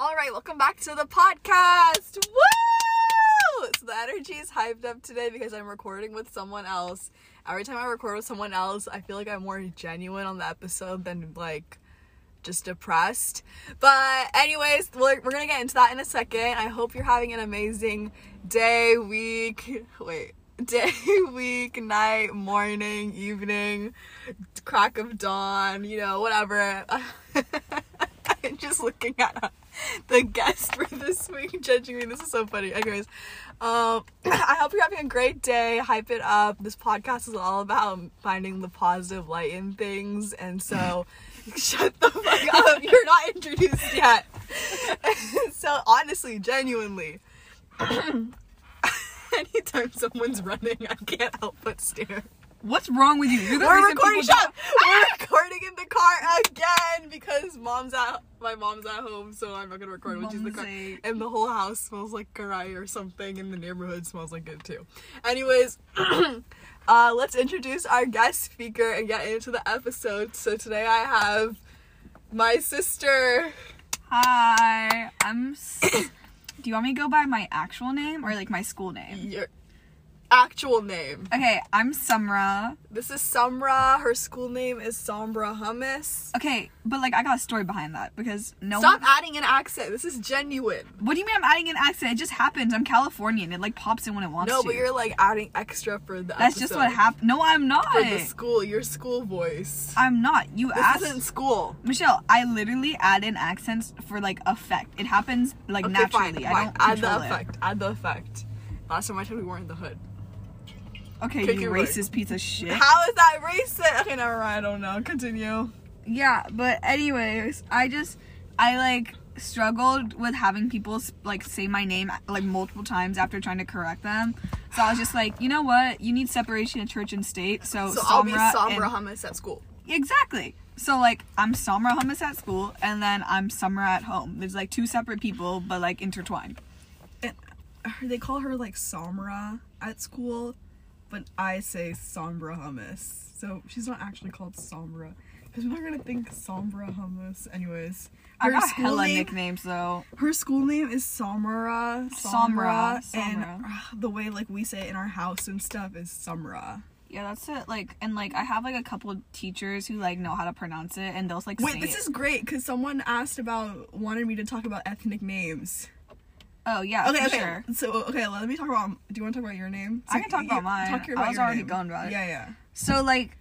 All right, welcome back to the podcast. Woo! So the energy is hyped up today because I'm recording with someone else. Every time I record with someone else, I feel like I'm more genuine on the episode than like just depressed. But anyways, we're, we're gonna get into that in a second. I hope you're having an amazing day, week. Wait. Day, week, night, morning, evening, crack of dawn, you know, whatever. I'm just looking at the guest for this week judging me. This is so funny. Anyways, um, I hope you're having a great day. Hype it up. This podcast is all about finding the positive light in things, and so shut the fuck up. You're not introduced yet. so honestly, genuinely. Anytime someone's running, I can't help but stare. What's wrong with you? You're the We're recording. Shut. We're recording in the car again because mom's at my mom's at home, so I'm not gonna record when she's in the car. And the whole house smells like karai or something, and the neighborhood smells like it too. Anyways, uh, let's introduce our guest speaker and get into the episode. So today I have my sister. Hi, I'm. S- Do you want me to go by my actual name or like my school name? Your actual name. Okay, I'm Sumra. This is Samra. Her school name is Sombra Hummus. Okay, but like I got a story behind that because no Stop one. adding an accent. This is genuine. What do you mean I'm adding an accent? It just happens. I'm Californian. It like pops in when it wants No, to. but you're like adding extra for the. That's just what happened. No, I'm not. For the school, your school voice. I'm not. You This asked. isn't school. Michelle, I literally add in accents for like effect. It happens like Okay, naturally. fine, I don't Add the control it. effect. Add the effect. Last time I told we weren't in the hood. Okay, Kick you racist piece of shit. How is that racist? Okay, never mind. I don't know. Continue. Yeah, but anyways, I just I like struggled with having people like say my name like multiple times after trying to correct them. So I was just like, you know what? You need separation of church and state. So, So I'll be Samra and- Hummus at school. exactly. So like I'm Samra Hummus at school, and then I'm Samra at home. There's like two separate people, but like intertwined. And uh, They call her like Samra at school, but I say Sombra Hummus. So she's not actually called Sombra. Because we're not gonna think Sombra Hummus. Anyways, I her got school hella name- nicknames though. Her school name is Samara. Samra, And uh, the way like we say it in our house and stuff is Samra. Yeah, that's it. Like and like I have like a couple teachers who like know how to pronounce it, and they'll like Wait, this it. is great because someone asked about wanted me to talk about ethnic names. Oh yeah, Okay, for okay. sure. So okay, let me talk about. Do you want to talk about your name? I can talk about mine. Talk your, I about was already name. about it. Yeah, yeah. So like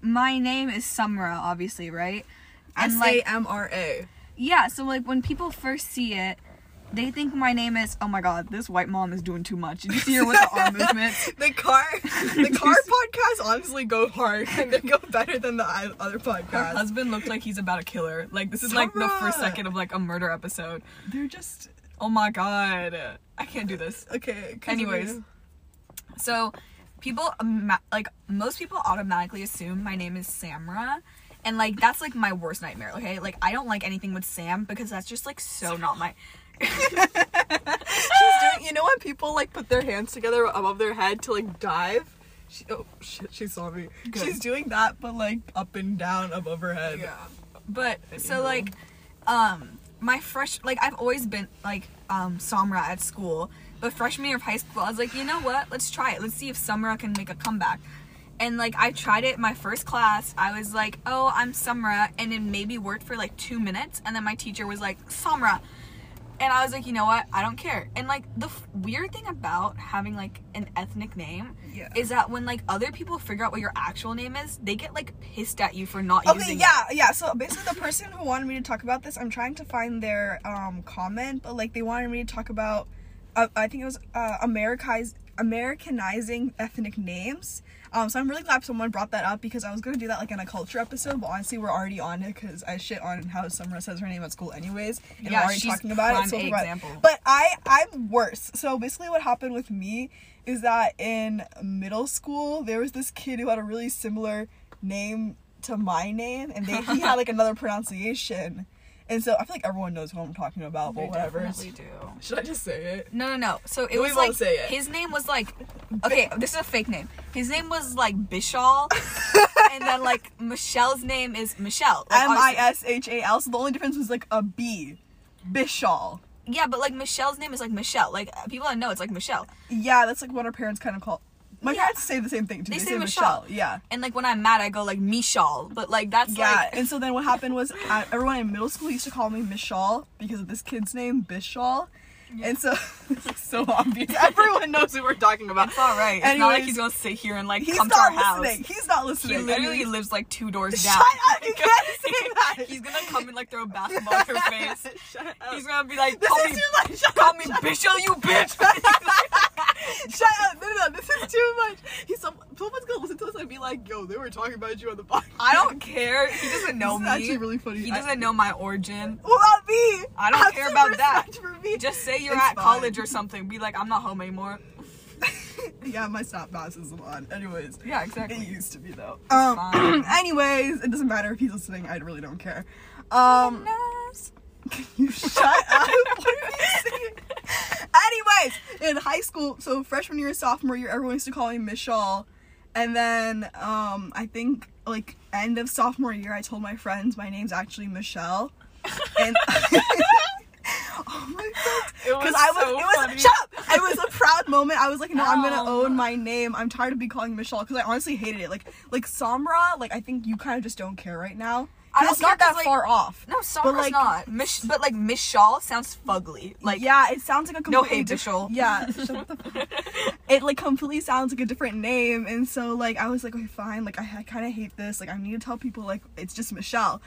my name is Sumra, obviously, right? And like M R A. yeah, so like when people first see it, they think my name is oh my god, this white mom is doing too much. Did you see her with the arm movement The car, the car podcast honestly go hard and they go better than the other Her podcasts. husband looked like he's about a killer. Like this is like the first second of like a murder episode. They're just Oh my god. I can't do this. okay. continue. Anyways. So, people like most people automatically assume my name is Samra, and like that's like my worst nightmare. Okay, like I don't like anything with Sam because that's just like so not my. She's doing. You know when people like put their hands together above their head to like dive. She, oh shit! She saw me. Good. She's doing that, but like up and down above her head. Yeah. But so like, um, my fresh like I've always been like um Samra at school, but freshman year of high school I was like, you know what? Let's try it. Let's see if Samra can make a comeback. And like I tried it my first class. I was like, "Oh, I'm Samra," and it maybe worked for like two minutes. And then my teacher was like, "Samra," and I was like, "You know what? I don't care." And like the f- weird thing about having like an ethnic name Yeah. is that when like other people figure out what your actual name is, they get like pissed at you for not Okay, using it. yeah, yeah. So basically, the person who wanted me to talk about this, I'm trying to find their um comment, but like they wanted me to talk about, uh, I think it was uh, Americanize, Americanizing ethnic names. Um, so I'm really glad someone brought that up because I was gonna do that like in a culture episode, but honestly, we're already on it because I shit on how Summer says her name at school, anyways, and Yeah, we're already talking about it. So we'll A talk about it. example. But I, I'm worse. So basically, what happened with me is that in middle school there was this kid who had a really similar name to my name, and they, he had like another pronunciation. And so I feel like everyone knows who I'm talking about, but They whatever. definitely do. Should I just say it? No, no, no. So it We was won't like say it. his name was like okay. This is a fake name. His name was like Bishal, and then like Michelle's name is Michelle. Like, M I obviously- S H A L. So the only difference was like a B. Bishal. Yeah, but like Michelle's name is like Michelle. Like people that know it's like Michelle. Yeah, that's like what our parents kind of call. My Yeah. parents say the same thing too. They They, say Michelle. Michelle. Yeah. And like when I'm mad, I go like Michelle. But like that's Yeah, like and so then what happened was everyone in middle school used to call me Michelle because of this kid's name, Bishal. And so it's so obvious. Everyone knows who we're talking about. it's all right. It's not like he's gonna sit here and like He's come to our not house. listening. He's not listening. He listening. literally Anyways, lives like two doors down. Shut up! You can't say that. He's gonna come and like throw a basketball at your face. Shut up. He's gonna be like, This call me, much. Shut call up, me. Bishel, you bitch. Shut up! No, no, this is too much. He's some, someone's gonna listen to us and be like, "Yo, they were talking about you on the podcast." I don't care. He doesn't know This me. actually really funny. He I- doesn't know my origin. Well, not me. I don't care about that. For me. Just say you're It's at fine. college or something. Be like, I'm not home anymore. yeah, my snap pass is on. Anyways. Yeah, exactly. It used to be though. Um. anyways, it doesn't matter if he's listening. I really don't care. Um. Can you shut up? What are you saying? Anyways, in high school, so freshman year, sophomore year, everyone used to call me Michelle. And then um I think like end of sophomore year I told my friends my name's actually Michelle. And Oh my god. Because I was so it was funny. shut up! It was a proud moment. I was like, no, I'm gonna oh, own my name. I'm tired of being calling Michelle because I honestly hated it. Like like Samra, like I think you kind of just don't care right now. I it's not that like- far off. No, Samra's like- not. Mish, but like Michelle sounds fugly. Like yeah, it sounds like a completely No hate, Bishul. Yeah, shut the fuck- it like completely sounds like a different name, and so like I was like, okay, fine. Like I, I kind of hate this. Like I need to tell people like it's just Michelle.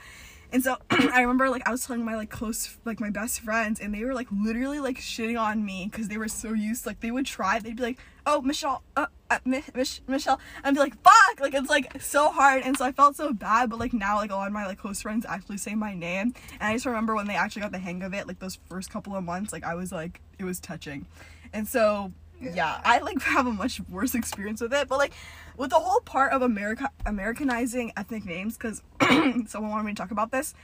And so I remember like I was telling my like close like my best friends, and they were like literally like shitting on me because they were so used. Like they would try, they'd be like, "Oh, Michelle, uh, uh Mich- Michelle," and be like, "Fuck!" Like it's like so hard, and so I felt so bad. But like now, like a lot of my like close friends actually say my name, and I just remember when they actually got the hang of it, like those first couple of months, like I was like it was touching, and so yeah, I like have a much worse experience with it. But like with the whole part of America Americanizing ethnic names, because someone wanted me to talk about this.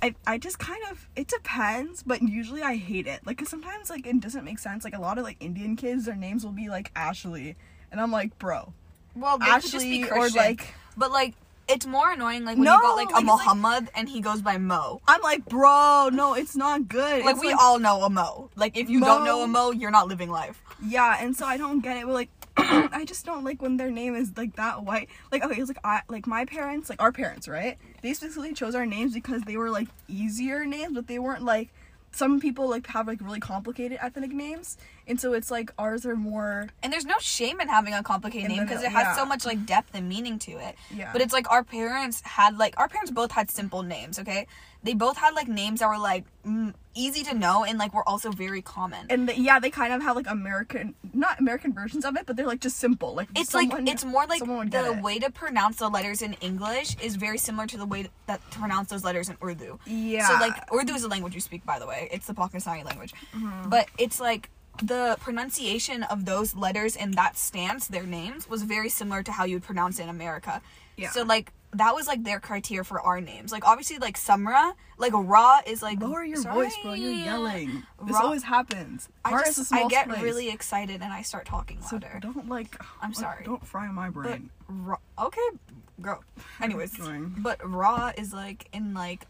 I, I just kind of it depends but usually i hate it like 'cause sometimes like it doesn't make sense like a lot of like indian kids their names will be like ashley and i'm like bro well, ashley or like but like it's more annoying like when No, you got like a like, it's like- Muhammad and he goes by Mo. i'm like bro no it's not good Like It's we all know a Mo. Like if you don't know a Mo. Mo, you're not living life. Yeah, and so I don't get it. But like, I just don't like when their name is like that white. Like, okay, it's like I like my parents, like our parents, right? They specifically chose our names because they were like easier names, but they weren't like some people like have like really complicated ethnic names, and so it's like ours are more. And there's no shame in having a complicated name because it has yeah. so much like depth and meaning to it. Yeah. But it's like our parents had like our parents both had simple names, okay? They both had like names that were like mm, easy to know and like were also very common. And the, yeah, they kind of have like American, not American versions of it, but they're like just simple. Like it's someone- like it's more like someone would get the it. way to pronounce the letters in English is very similar to the way that to pronounce those letters in Urdu. Yeah. So like Urdu is a language you speak, by the way. It's the Pakistani language, Mm-hmm. but it's like the pronunciation of those letters in that stance, their names, was very similar to how you would pronounce it in America. Yeah. So like that was like their criteria for our names. Like obviously like Sumra, like Ra is like Lower your sorry. voice, bro. You're yelling. This Ra- always happens. I Heart is a small I get place. really excited and I start talking So louder. don't like. I'm sorry. Don't fry my but brain. Ra- okay, go. Anyways, but Ra is like in like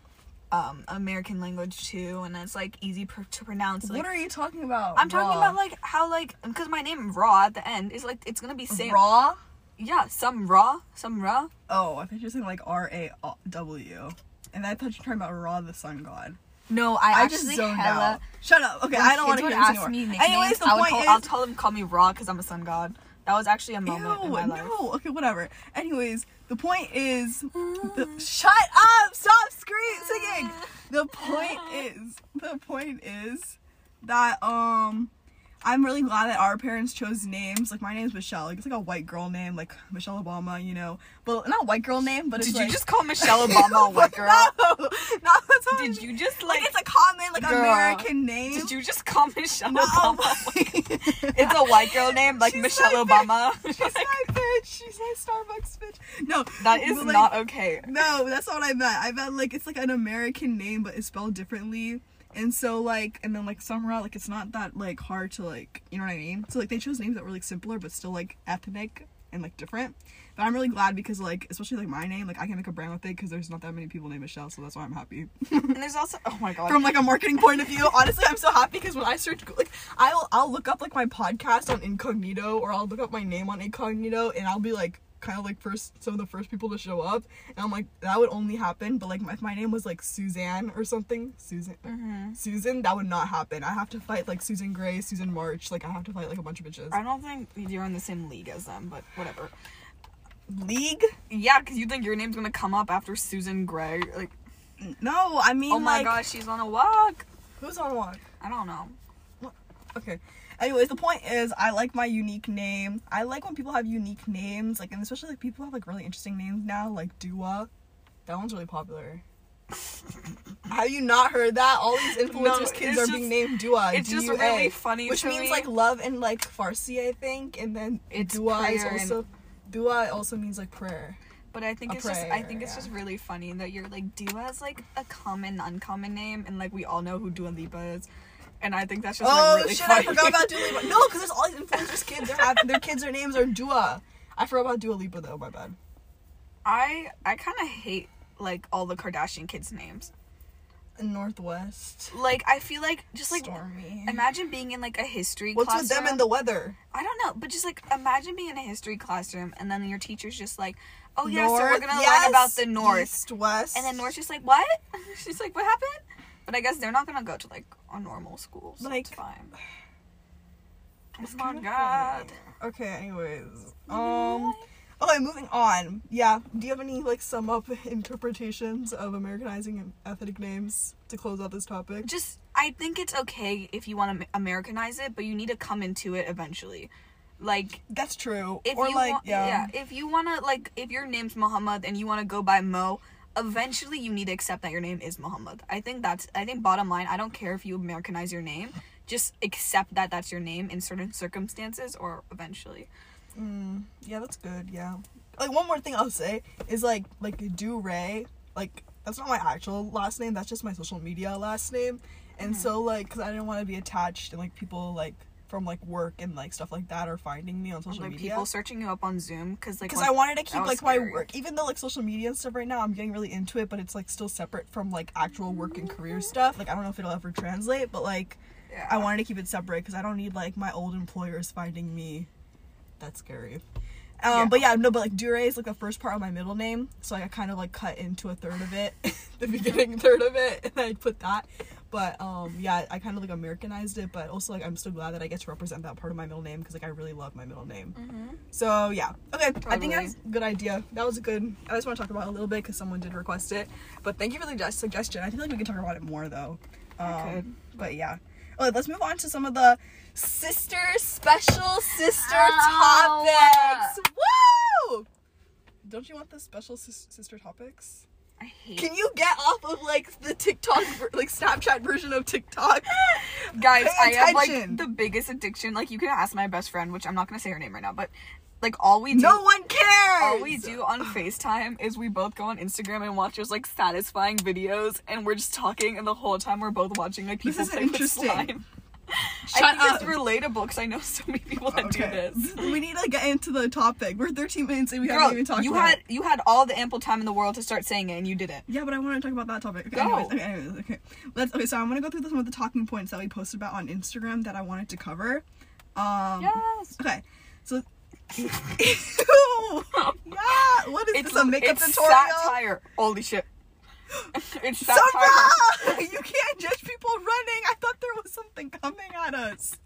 um American language too, and it's like easy pr- to pronounce. Like what are you talking about? I'm talking Raw? about like how like because my name Ra at the end is like it's gonna be same. raw. Yeah, some Ra, some Ra. Oh, I thought you were saying like R A W, and I thought you were talking about Ra, the sun god. No, I, I, actually just hella. out. Shut up. Okay, I don't want to hear this anymore. me nicknames, Anyways, the I point call, is. I'll tell them call me Ra because I'm a sun god. That was actually a moment in my Ew, life. no. Okay, whatever. Anyways, the point is. The, shut up! Stop screaming, singing. The point is. The point is that um. I'm really glad that our parents chose names. Like my name's Michelle. Like it's like a white girl name, like Michelle Obama, you know. But not white girl name, but it's Did you like, just call Michelle Obama a white girl? No, no, that's what Did you just like like? it's a common like Girl, American name? Did you just call Michelle No. Obama? it's a white girl name like She's Michelle Obama. She's my bitch. She's my Starbucks bitch. No, that is like, not okay. No, that's not what I meant. I meant like it's like an American name, but it's spelled differently. And so like, and then like Samra, like it's not that like hard to like, you know what I mean? So like they chose names that were like simpler, but still like ethnic. and like different. But I'm really glad because like especially like my name, like I can make a brand with it because there's not that many people named Michelle, so that's why I'm happy. And there's also oh my god. From like a marketing point of view, honestly, I'm so happy because when I search like I'll I'll look up like my podcast on incognito or I'll look up my name on incognito and I'll be like kind of like first some of the first people to show up and I'm like that would only happen but like if my name was like Suzanne or something Susan Mhm. Susan that would not happen I have to fight like Susan Gray Susan March like I have to fight like a bunch of bitches I don't think you're in the same league as them, but whatever. league Yeah, because you think your name's gonna come up after Susan Gray. Like, no I mean oh my like gosh, she's on a walk. who's on a walk I don't know. Okay. Anyways, the point is, I like my unique name. I like when people have unique names, like, and especially like people have like really interesting names now, like Dua. That one's really popular. have you not heard that? All these influencers' No, kids are just- being named Dua. it's just really funny which means me. like love in like Farsi, I think, and then It's Dua is prayer and- also Dua also means like prayer. But I think A it's just I prayer, think it's yeah. just really funny that you're like Dua is like a common uncommon name and like we all know who Dua Lipa is. And I think that's just oh like really shit! funny. I forgot about Dua Lipa. No, because there's all these influencers' kids. They're having their kids. Their names are Dua. I forgot about Dua Lipa though. My bad. I I kind of hate like all the Kardashian kids' names. Northwest. Like I feel like just like Stormy. imagine being in like a history What's classroom. with them and the weather? I don't know, but just like imagine being in a history classroom and then your teacher's just like, "Oh yeah, so we're gonna learn about the North," East, west. and then North's just like, "What?" She's like, "What happened?" But I guess they're not gonna go to like a normal school, so Like- it's fine. It's oh my god. funny. Okay. Anyways. Um. Okay. Moving on. Yeah. Do you have any like sum up interpretations of Americanizing ethnic names to close out this topic? Just I think it's okay if you want to Americanize it, but you need to come into it eventually. Like That's true. if or you like want, yeah. if you want to like if your name's Muhammad and you want to go by Mo, eventually you need to accept that your name is Muhammad. I think that's I think bottom line, I don't care if you Americanize your name, just accept that that's your name in certain circumstances or eventually. Mm, yeah, that's good. Yeah. Like one more thing I'll say is like like Durae. Like that's not my actual last name. That's just my social media last name. And Mhm. so like, cause I didn't want to be attached and like people like from like work and like stuff like that are finding me on social like media. people searching you up on Zoom cuz like because I wanted to keep like my work, even though like social media and stuff right now, I'm getting really into it, but it's like still separate from like actual work and career stuff. Like I don't know if it'll ever translate, but like yeah. I wanted to keep it separate because I don't need like my old employers finding me. That's scary. Um, Yeah. But yeah, no, but like Dure is like the first part of my middle name, so I kind of like cut into a third of it, the beginning third of it, and I put that. But um, yeah, I kind of like Americanized it, but also like I'm still glad that I get to represent that part of my middle name because like I really love my middle name. Mhm. So yeah, okay, I think that's a good idea. That was a good. I just want to talk about it a little bit because someone did request it. But thank you for the suggestion. I feel like we can talk about it more though. Um, could. But yeah. Let's move on to some of the sister special sister Ow. topics. Woo! Don't you want the special sis- sister topics? I hate Can you get off of like the TikTok, like Snapchat version of TikTok? Guys, I have like the biggest addiction. Like you can ask my best friend, which I'm not gonna say her name right now, but like all we do No one cares. all we do on FaceTime is we both go on Instagram and watch those like satisfying videos and we're just talking and the whole time we're both watching like This people is play with interesting. slime. Shut I think up. it's relatable because I know so many people that do this. We need to get into the topic. We're 13 minutes and we Girl, haven't even talked you about had it. you had all the ample time in the world to start saying it and you didn't. Yeah, but I want to talk about that topic. Okay, Go. anyways, okay, anyways, okay. Let's okay, so I'm gonna go through some of the talking points that we posted about on Instagram that I wanted to cover. Um Yes. Okay. So Ew. yeah, what is this? It's this a makeup it's tutorial? satire. Holy shit. it's satire. Summer! you can't judge people running. I thought there was something coming at us.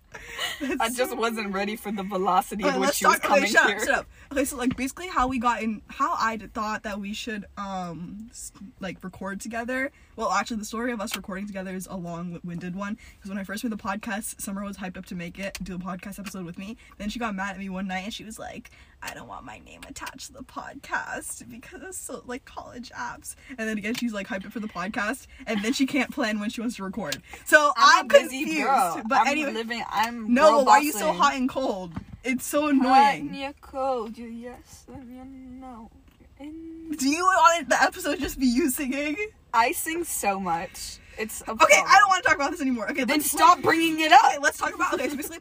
That's I just so wasn't ready for the velocity Okay, at which she was coming Okay, shut here. up, shut up. Okay, so like basically how we got in, how I thought that we should um like record together. Well, actually, the story of us recording together is a long-winded one because when I first made the podcast, Summer was hyped up to make it, do a podcast episode with me. Then she got mad at me one night and she was like, "I don't want my name attached to the podcast because it's so like college apps." And then again, she's like hyped up for the podcast, and then she can't plan when she wants to record. So I'm, I'm, busy confused. girl. But I'm anyway, living. I'm no, but why are you so hot and cold? It's so annoying. Hot and cold, you yes and you. And Do you want the episode just be you singing? I sing so much. It's a Okay, I don't want to talk about this anymore. Okay, Then stop bringing it up. Okay, let's talk about. Okay, so basically,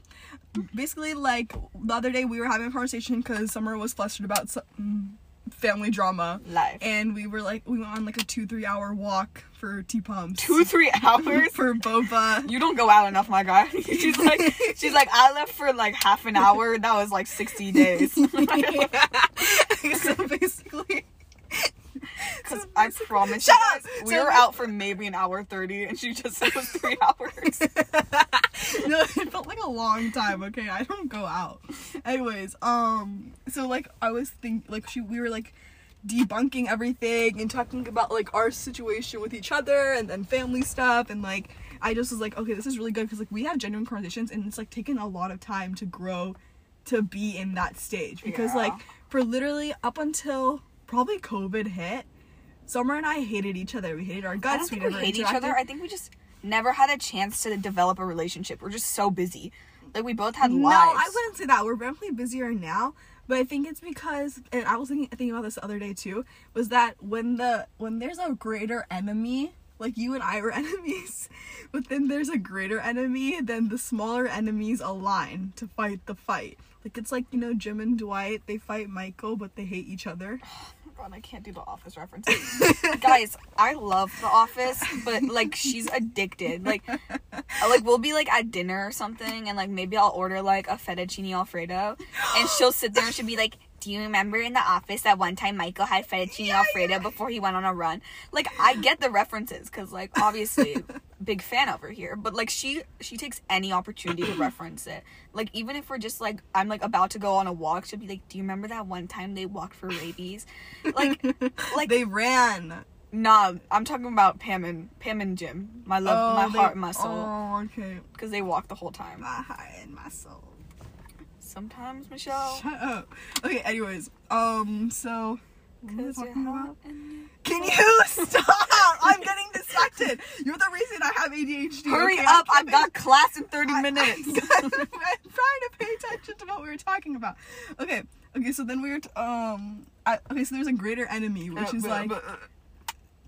basically like the other day we were having a conversation because Summer was flustered about some mm, family drama. Life. And we were like, we went on like a two, three hour walk for tea pumps. Two, three hours? for boba. You don't go out enough, my guy. she's like, she's like, I left for like half an hour. That was like sixty days. so basically, Because I promise Shut you up! we So were out for maybe an hour thirty, and she just said it was three hours. no, it felt like a long time. Okay, I don't go out. Anyways, um, so like I was thinking, like she we were like debunking everything and talking about like our situation with each other and then family stuff and like I just was like, okay, this is really good because like we have genuine conversations and it's like taken a lot of time to grow to be in that stage because Yeah. like for literally up until probably COVID hit. Summer and I hated each other. We hated our I guts. don't think we never hate each other. I think we just never had a chance to develop a relationship. We're just so busy. Like we both had No, lives. I wouldn't say that. We're definitely busier now, but I think it's because, and I was thinking, thinking about this the other day too, was that when the when there's a greater enemy, like you and I were enemies, but then there's a greater enemy, then the smaller enemies align to fight the fight. Like it's like you know Jim and Dwight, they fight Michael, but they hate each other. God, I can't do the Office references. Guys, I love The Office, but like she's addicted. Like, like we'll be like at dinner or something, and like maybe I'll order like a fettuccine alfredo, and she'll sit there and she'll be like, "Do you remember in The Office that one time Michael had fettuccine alfredo before he went on a run?" Like, I get the references because like obviously big fan over here, but like she she takes any opportunity to reference it. Like even if we're just like I'm like about to go on a walk, she'll be like, "Do you remember that one time they walked for rabies?" Like, like they ran. Nah, I'm talking about Pam and Pam and Jim. My love, my oh, they- heart, my soul, Oh, okay. because they walk the whole time. My heart and my soul. Sometimes, Michelle. Shut up. Okay. Anyways, um, so what were we 'cause talking about? Can you stop? I'm getting distracted. You're the reason I have ADHD. Hurry okay? up! I've got class in 30 I- minutes. I, am trying to pay attention to what we were talking about. Okay. Okay. So then we were t- um. I, okay. So there's a greater enemy, which is like.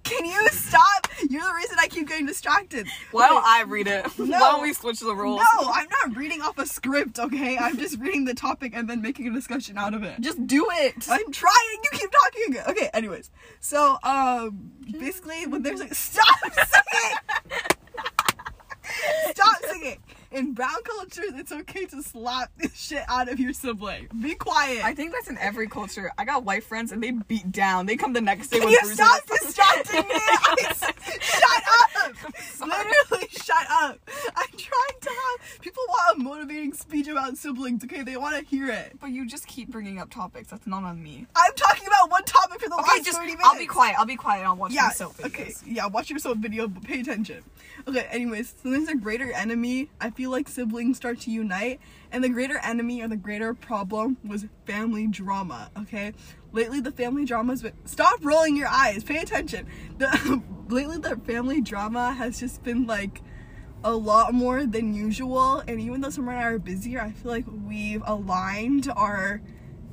Can you stop? You're the reason I keep getting distracted. Why don't I read it? No. Why don't we switch the roles? No, I'm not reading off a script, okay? I'm just reading the topic and then making a discussion out of it. Just do it. I'm trying. You keep talking. Okay. Anyways, so um, basically, when there's like, stop singing. stop singing. In brown culture, it's okay to slap the shit out of your sibling. Be quiet. I think that's in every culture. I got white friends and they beat down. They come the next day Can with you bruises. stop distracting me? I shut up! Literally, shut up. I'm trying to have people want a motivating speech about siblings. Okay, they want to hear it. But you just keep bringing up topics. That's not on me. I'm talking about one topic for the Okay, last just 30 minutes. I'll be quiet. I'll be quiet. I'll watch Yeah. my soap videos. Okay. Yeah. Watch your soap video, but pay attention. Okay. Anyways, so there's a greater enemy. I feel like siblings start to unite, and the greater enemy or the greater problem was family drama. Okay. Lately, the family drama's been. Stop rolling your eyes. Pay attention. The lately the family drama has just been like a lot more than usual. And even though Summer and I are busier, I feel like we've aligned our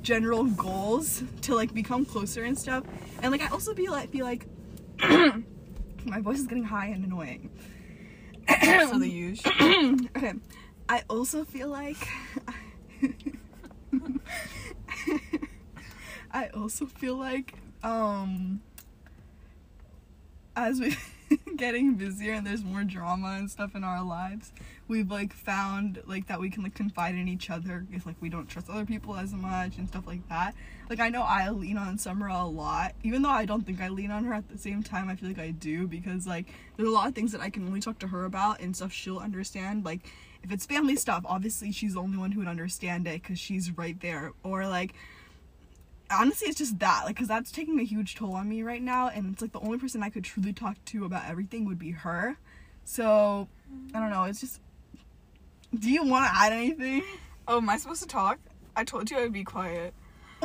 general goals to like become closer and stuff. And like I also be like feel like my voice is getting high and annoying. So the usual. okay. I also feel like I also feel like um as we getting busier and there's more drama and stuff in our lives, we've like found like that we can like confide in each other if like we don't trust other people as much and stuff like that. Like I know I lean on Summer a lot, even though I don't think I lean on her at the same time. I feel like I do because like there's a lot of things that I can only talk to her about and stuff she'll understand. Like if it's family stuff, obviously she's the only one who would understand it because she's right there. Or like honestly it's just that like because that's taking a huge toll on me right now and it's like the only person i could truly talk to about everything would be her so i don't know it's just do you want to add anything Oh, am I supposed to talk? I told you I'd be quiet.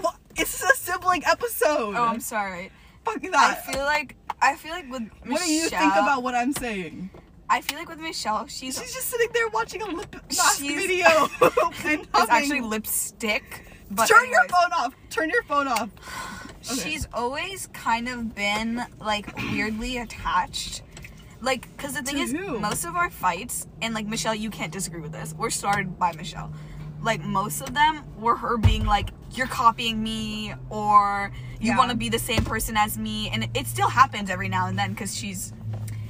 well, it's a sibling episode Oh, I'm sorry. fuck that I feel like I feel like with Michelle, what do you think about what i'm saying I feel like with Michelle, she's she's just sitting there watching a lip mask video it's actually lipstick. But turn your phone off turn your phone off okay. She's always kind of been like weirdly attached. Like, because the thing To is, who? most of our fights, and like Michelle, you can't disagree with this, were started by Michelle. Like, most of them were her being like, you're copying me, or you Yeah. want to be the same person as me. And it still happens every now and then because she's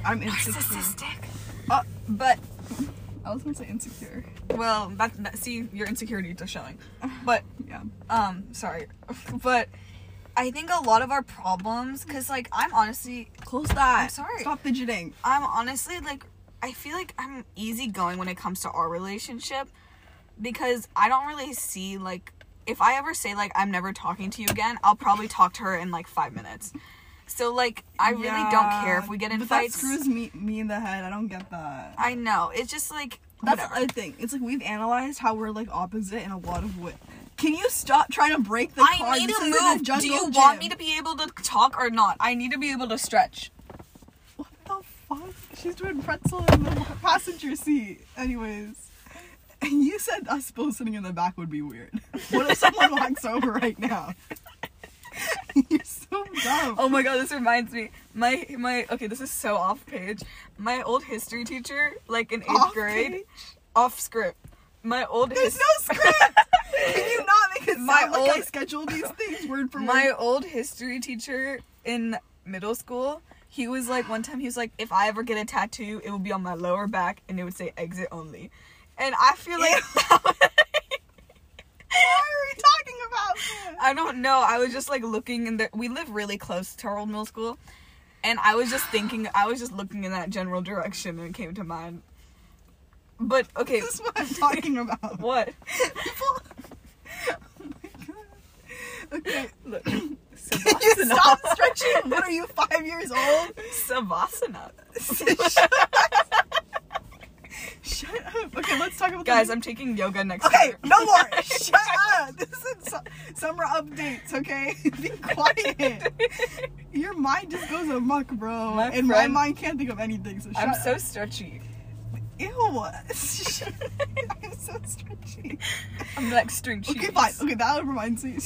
I'm narcissistic. Uh, But, I was gonna say insecure. well, that, that see, your insecurities are showing. But, Yeah. um, sorry. but I think a lot of our problems, because like, I'm honestly, Close that. I'm sorry. Stop fidgeting. I'm honestly like I feel like I'm easygoing when it comes to our relationship because I don't really see like if I ever say like I'm never talking to you again, I'll probably talk to her in like 5 minutes. So like I really don't care if we get in but fights. That screws me me in the head. I don't get that. I know. It's just like That's whatever. the thing. It's like we've analyzed how we're like opposite in a lot of ways. Can you stop trying to break the I card? need This to move. Do you gym. want me to be able to talk or not? I need to be able to stretch. What the fuck? She's doing pretzel in the passenger seat. Anyways. And you said us both sitting in the back would be weird. What if someone walks over right now? You're so dumb. Oh my god, this reminds me. My my okay, this is so off page. My old history teacher, like in eighth Off grade, page? off script. My old There's his- no script. Can you not make it sound My like I old- schedule these things word for my word? old history teacher in middle school. He was like one time he was like, if I ever get a tattoo, it will be on my lower back and it would say exit only. And I feel like Why are we talking about? I don't know. I was just like looking in the we live really close to our old middle school. And I was just thinking I was just looking in that general direction and it came to mind. But okay, This is what I'm talking about. what? People. Oh my god. Okay. Look. Can you stop stretching? What are you, five years old? Savasana. Shut up. Okay, let's talk about Guys, I'm taking yoga next Okay, year. no more. Shut up. This is su- summer updates. Okay, be quiet. Your mind just goes amok, bro, My and my mind can't think of anything. So shut I'm so up. stretchy. Ew. I'm so stretchy. I'm like string cheese. Okay, fine. Okay, that reminds me.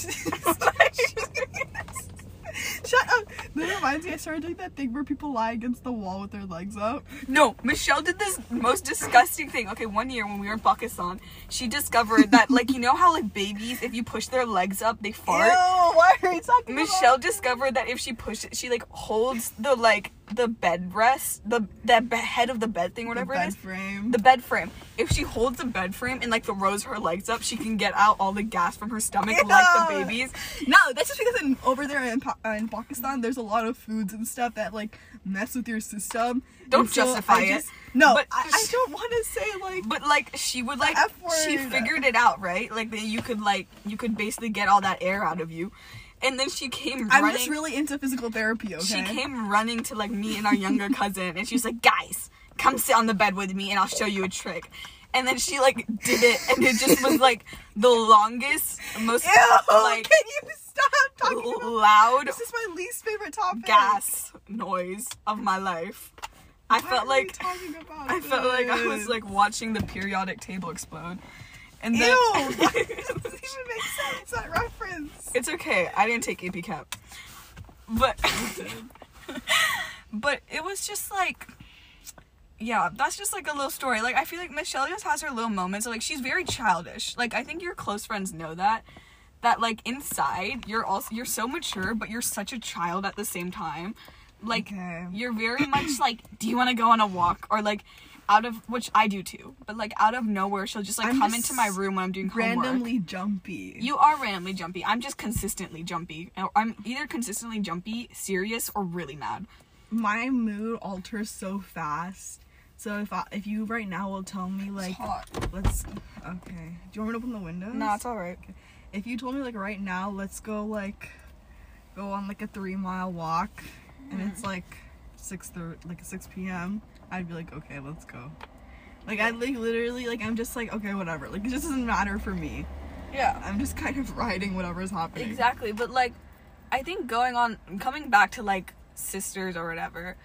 Shut up. That reminds me. I started doing that thing where people lie against the wall with their legs up. No, Michelle did this most disgusting thing. Okay, one year when we were in Pakistan, she discovered that, like, you know how, like, babies, if you push their legs up, they fart? Ew. Why are you talking Michelle discovered that if she pushes, she, like, holds the, like, the bed rest, the, that be- head of the bed thing, whatever it bed is. frame? The bed frame. If she holds the bed frame and, like, throws her legs up, she can get out all the gas from her stomach like the babies. No, that's just because in, over there in, uh, in Pakistan, there's a lot of foods and stuff that like mess with your system. Don't so justify I it. No, But- I, I don't want to say like. But like she would like she figured it out, right? Like that you could like you could basically get all that air out of you. And then she came I'm running just really into physical therapy. Okay. she came running to like me and our younger cousin and she was like, "Guys, come sit on the bed with me and I'll show you a trick." And then she like did it and it just was like the longest most Ew! like can you stop talking? loud This is my least favorite topic. gas noise of my life. I Why felt like talking about I felt like I was like watching the periodic table explode. And Ew! then that doesn't even make sense. That reference. it's okay. I didn't take AP Cap. But but it was just like yeah, that's just like a little story. Like I feel like Michelle just has her little moments. Like she's very childish. Like I think your close friends know that. That like inside you're also you're so mature, but you're such a child at the same time. Like Okay. you're very much like, do you want to go on a walk or like out of which I do too, but like out of nowhere she'll just like I'm come just into my room when I'm doing homework. Randomly jumpy. You are randomly jumpy. I'm just consistently jumpy. I'm either consistently jumpy, serious, or really mad. my mood alters so fast. So if I, if you right now will tell me like let's okay. Do you want me to open the windows? Nah, it's alright. If you told me like right now, let's go like go on like a three mile walk, and it's mm. like six thir- like six p.m. I'd be like, okay, let's go. Like I like literally like I'm just like okay, whatever. Like it just doesn't matter for me. Yeah. I'm just kind of riding whatever's happening. Exactly, but like I think going on coming back to like sisters or whatever,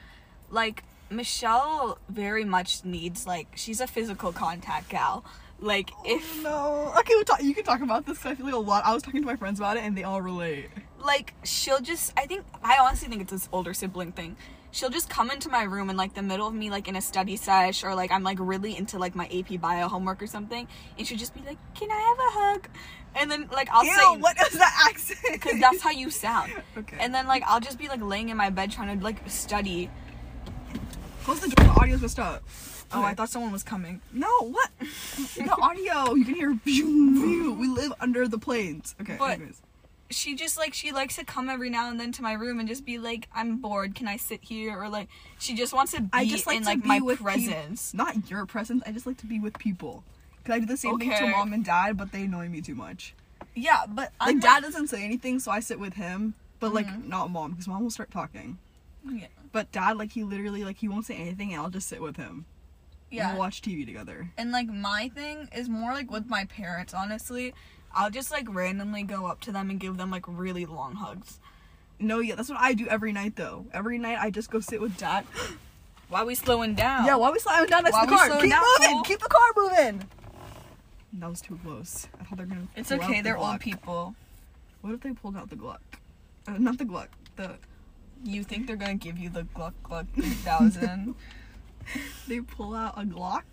like Michelle very much needs like she's a physical contact gal. Like oh, if no, okay, we'll talk. You can talk about this. I feel like a lot. I was talking to my friends about it, and they all relate. like she'll just I think I honestly think it's this older sibling thing. She'll just come into my room in like the middle of me like in a study sesh or like I'm like really into like my AP bio homework or something, and she'll just be like, "Can I have a hug?" And then like I'll Ew, say, what is that accent? because that's how you sound. Okay. And then like I'll just be like laying in my bed trying to like study. Close the door. The audio's messed up. Oh, Okay. I thought someone was coming. No, what? the audio. You can hear. We live under the plains. Okay. But- anyways. She just like she likes to come every now and then to my room and just be like, "I'm bored. Can I sit here?" Or like she just wants to be I just like in to like be my with presence. Not your presence. I just like to be with people. Cause I do the same thing to mom and dad, but they annoy me too much. Yeah, but Like dad doesn't say anything, so I sit with him. But like Mhm. not mom, because mom will start talking. Yeah. But dad, like he literally like he won't say anything, and I'll just sit with him. Yeah. we'll watch TV together. And like my thing is more like with my parents, honestly. I'll just like randomly go up to them and give them like really long hugs. No, yeah, that's what I do every night though. Every night I just go sit with dad. Why we slowing down? Yeah, while we slowing down next to the car. Keep down, moving. Keep the car moving. That was too close. I thought they're gonna. It's pull out okay, the they're old people. What if they pulled out the Glock? Uh, not the Glock. The You think they're gonna give you the Gluck Gluck 3000? they pull out a Glock.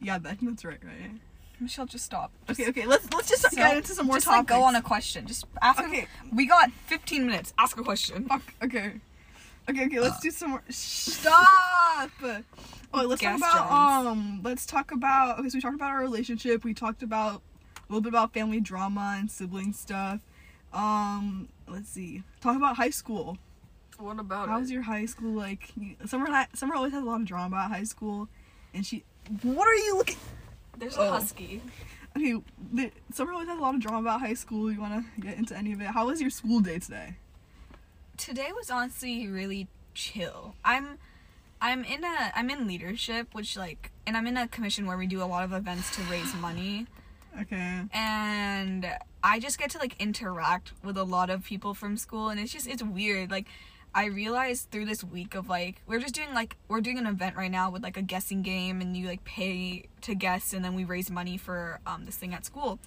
Yeah, that, that's right, right? Michelle, just stop. Okay, okay. Let's let's just So, get into some more just topics. like go on a question. Just ask. Okay. Okay. We got 15 minutes. Ask a question. Fuck. Okay. Okay, okay. Let's do some more. Stop. Oh, let's Gas talk about giants. um. Let's talk about. Okay, so we talked about our relationship. We talked about a little bit about family drama and sibling stuff. Um, let's see. Talk about high school. What about How was your high school like? you- Summer, hi- Summer always has a lot of drama at high school, and she. What are you looking? There's Oh. a husky. Okay, the, Summer always has a lot of drama about high school. You want to get into any of it? How was your school day today? Today was honestly really chill. I'm I'm in a I'm in leadership, which like and I'm in a commission where we do a lot of events to raise money. Okay. and I just get to like interact with a lot of people from school and it's just it's weird like I realized through this week of like we're just doing like we're doing an event right now with like a guessing game and you like pay to guess and then we raise money for um this thing at school.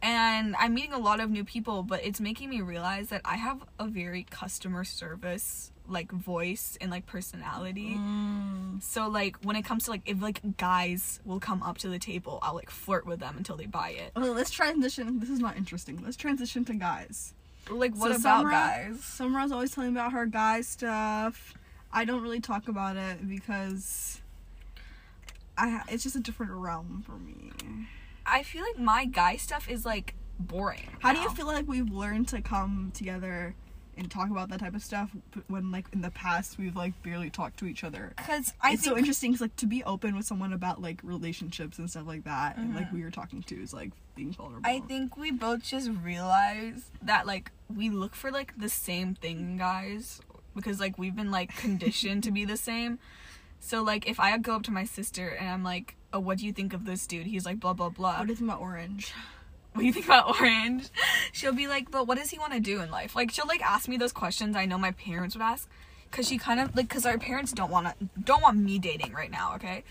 And I'm meeting a lot of new people, but it's making me realize that I have a very customer service like voice and like personality. Mm. So like when it comes to like if like guys will come up to the table, I'll like flirt with them until they buy it. Okay, let's transition. This is not interesting. Let's transition to guys. Like what So about Samra- guys? Summer's always telling about her guy stuff. I don't really talk about it because I it's just a different realm for me. I feel like my guy stuff is like boring. How do you feel like we've learned to come together and talk about that type of stuff when like in the past we've like barely talked to each other? Cause I it's so interesting 'cause, like to be open with someone about like relationships and stuff like that and like mm-hmm. we were talking to is like being vulnerable. I think we both just realized that like we look for like the same thing guys because like we've been like conditioned to be the same. So like if I go up to my sister and I'm like, "Oh, what do you think of this dude?" He's like, "Blah blah blah." What think about orange? What do you think about orange she'll be like but what does he want to do in life? Like she'll like ask me those questions i know my parents would ask because she kind of like because our parents don't want to don't want me dating right now okay?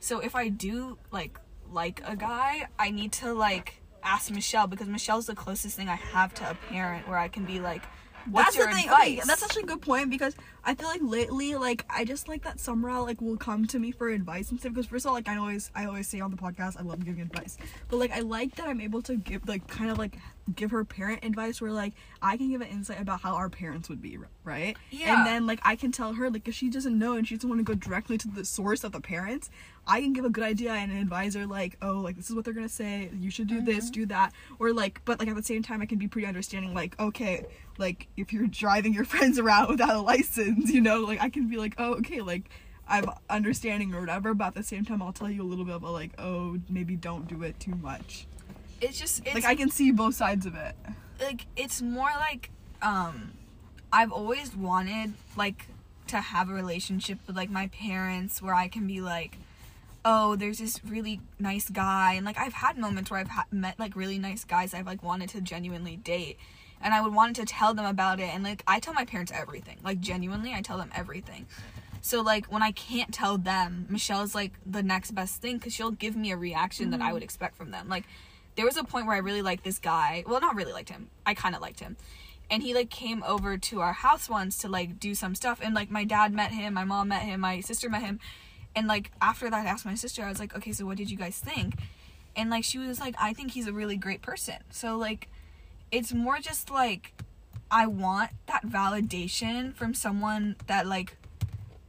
So if i do like like a guy i need to like ask michelle because michelle's the closest thing i have to a parent where i can be like what's your Okay, advice that's actually a good point because I feel like lately, like I just like that Sumra like will come to me for advice and stuff. Because first of all, like I always, I always say on the podcast, I love giving advice. But like I like that I'm able to give like kind of like give her parent advice where like I can give an insight about how our parents would be, right? Yeah. And then like I can tell her like if she doesn't know and she doesn't want to go directly to the source of the parents, I can give a good idea and advise her like, oh, like this is what they're gonna say. You should do this, mm-hmm. do that, or like, but like at the same time, I can be pretty understanding. Like, okay, like if you're driving your friends around without a license, you know, like I can be like, oh, okay, like I'm understanding or whatever. But at the same time, I'll tell you a little bit about like, oh, maybe don't do it too much. It's just it's like I can see both sides of it. like it's more like um I've always wanted like to have a relationship with like my parents where I can be like oh there's this really nice guy and like I've had moments where I've ha- met like really nice guys I've like wanted to genuinely date and I would want to tell them about it and like I tell my parents everything like genuinely I tell them everything so like when I can't tell them Michelle's like the next best thing cuz she'll give me a reaction that I would expect from them like there was a point where I really liked this guy. Well, not really liked him. I kind of liked him. and he like came over to our house once to like do some stuff and like my dad met him my mom met him my sister met him and like after that i asked my sister i was like okay so what did you guys think and like she was like i think he's a really great person so like it's more just like i want that validation from someone that like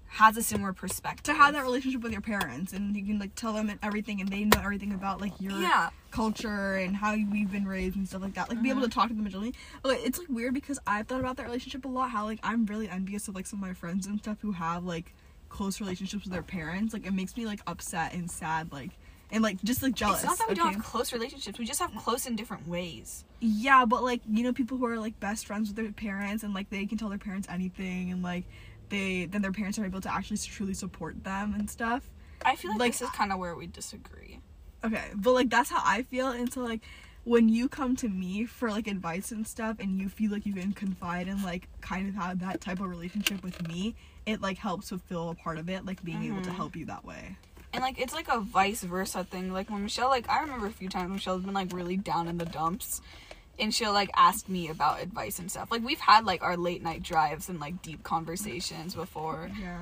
has a similar perspective to have that relationship with your parents and you can like tell them everything and they know everything about like your yeah. culture and how we've been raised and stuff like that. Like be able mm-hmm. to talk to them generally like it's like weird because i've thought about that relationship a lot how like i'm really envious of like some of my friends and stuff who have like close relationships with their parents. Like it makes me like upset and sad like and like just like jealous it's not that we don't have close relationships we just have close in different ways. Yeah but like you know people who are like best friends with their parents and like they can tell their parents anything and like they then their parents are able to actually truly support them and stuff i feel like, Like, this is kind of where we disagree Okay, but like that's how I feel, and so like when you come to me for like advice and stuff, and you feel like you can confide and like kind of have that type of relationship with me, it like helps fulfill a part of it, like being able to Mhm. help you that way. and like it's like a vice versa thing like when Mishal like i remember a few times Mishal's been like really down in the dumps and she'll like ask me about advice and stuff like we've had like our late night drives and like deep conversations before Yeah.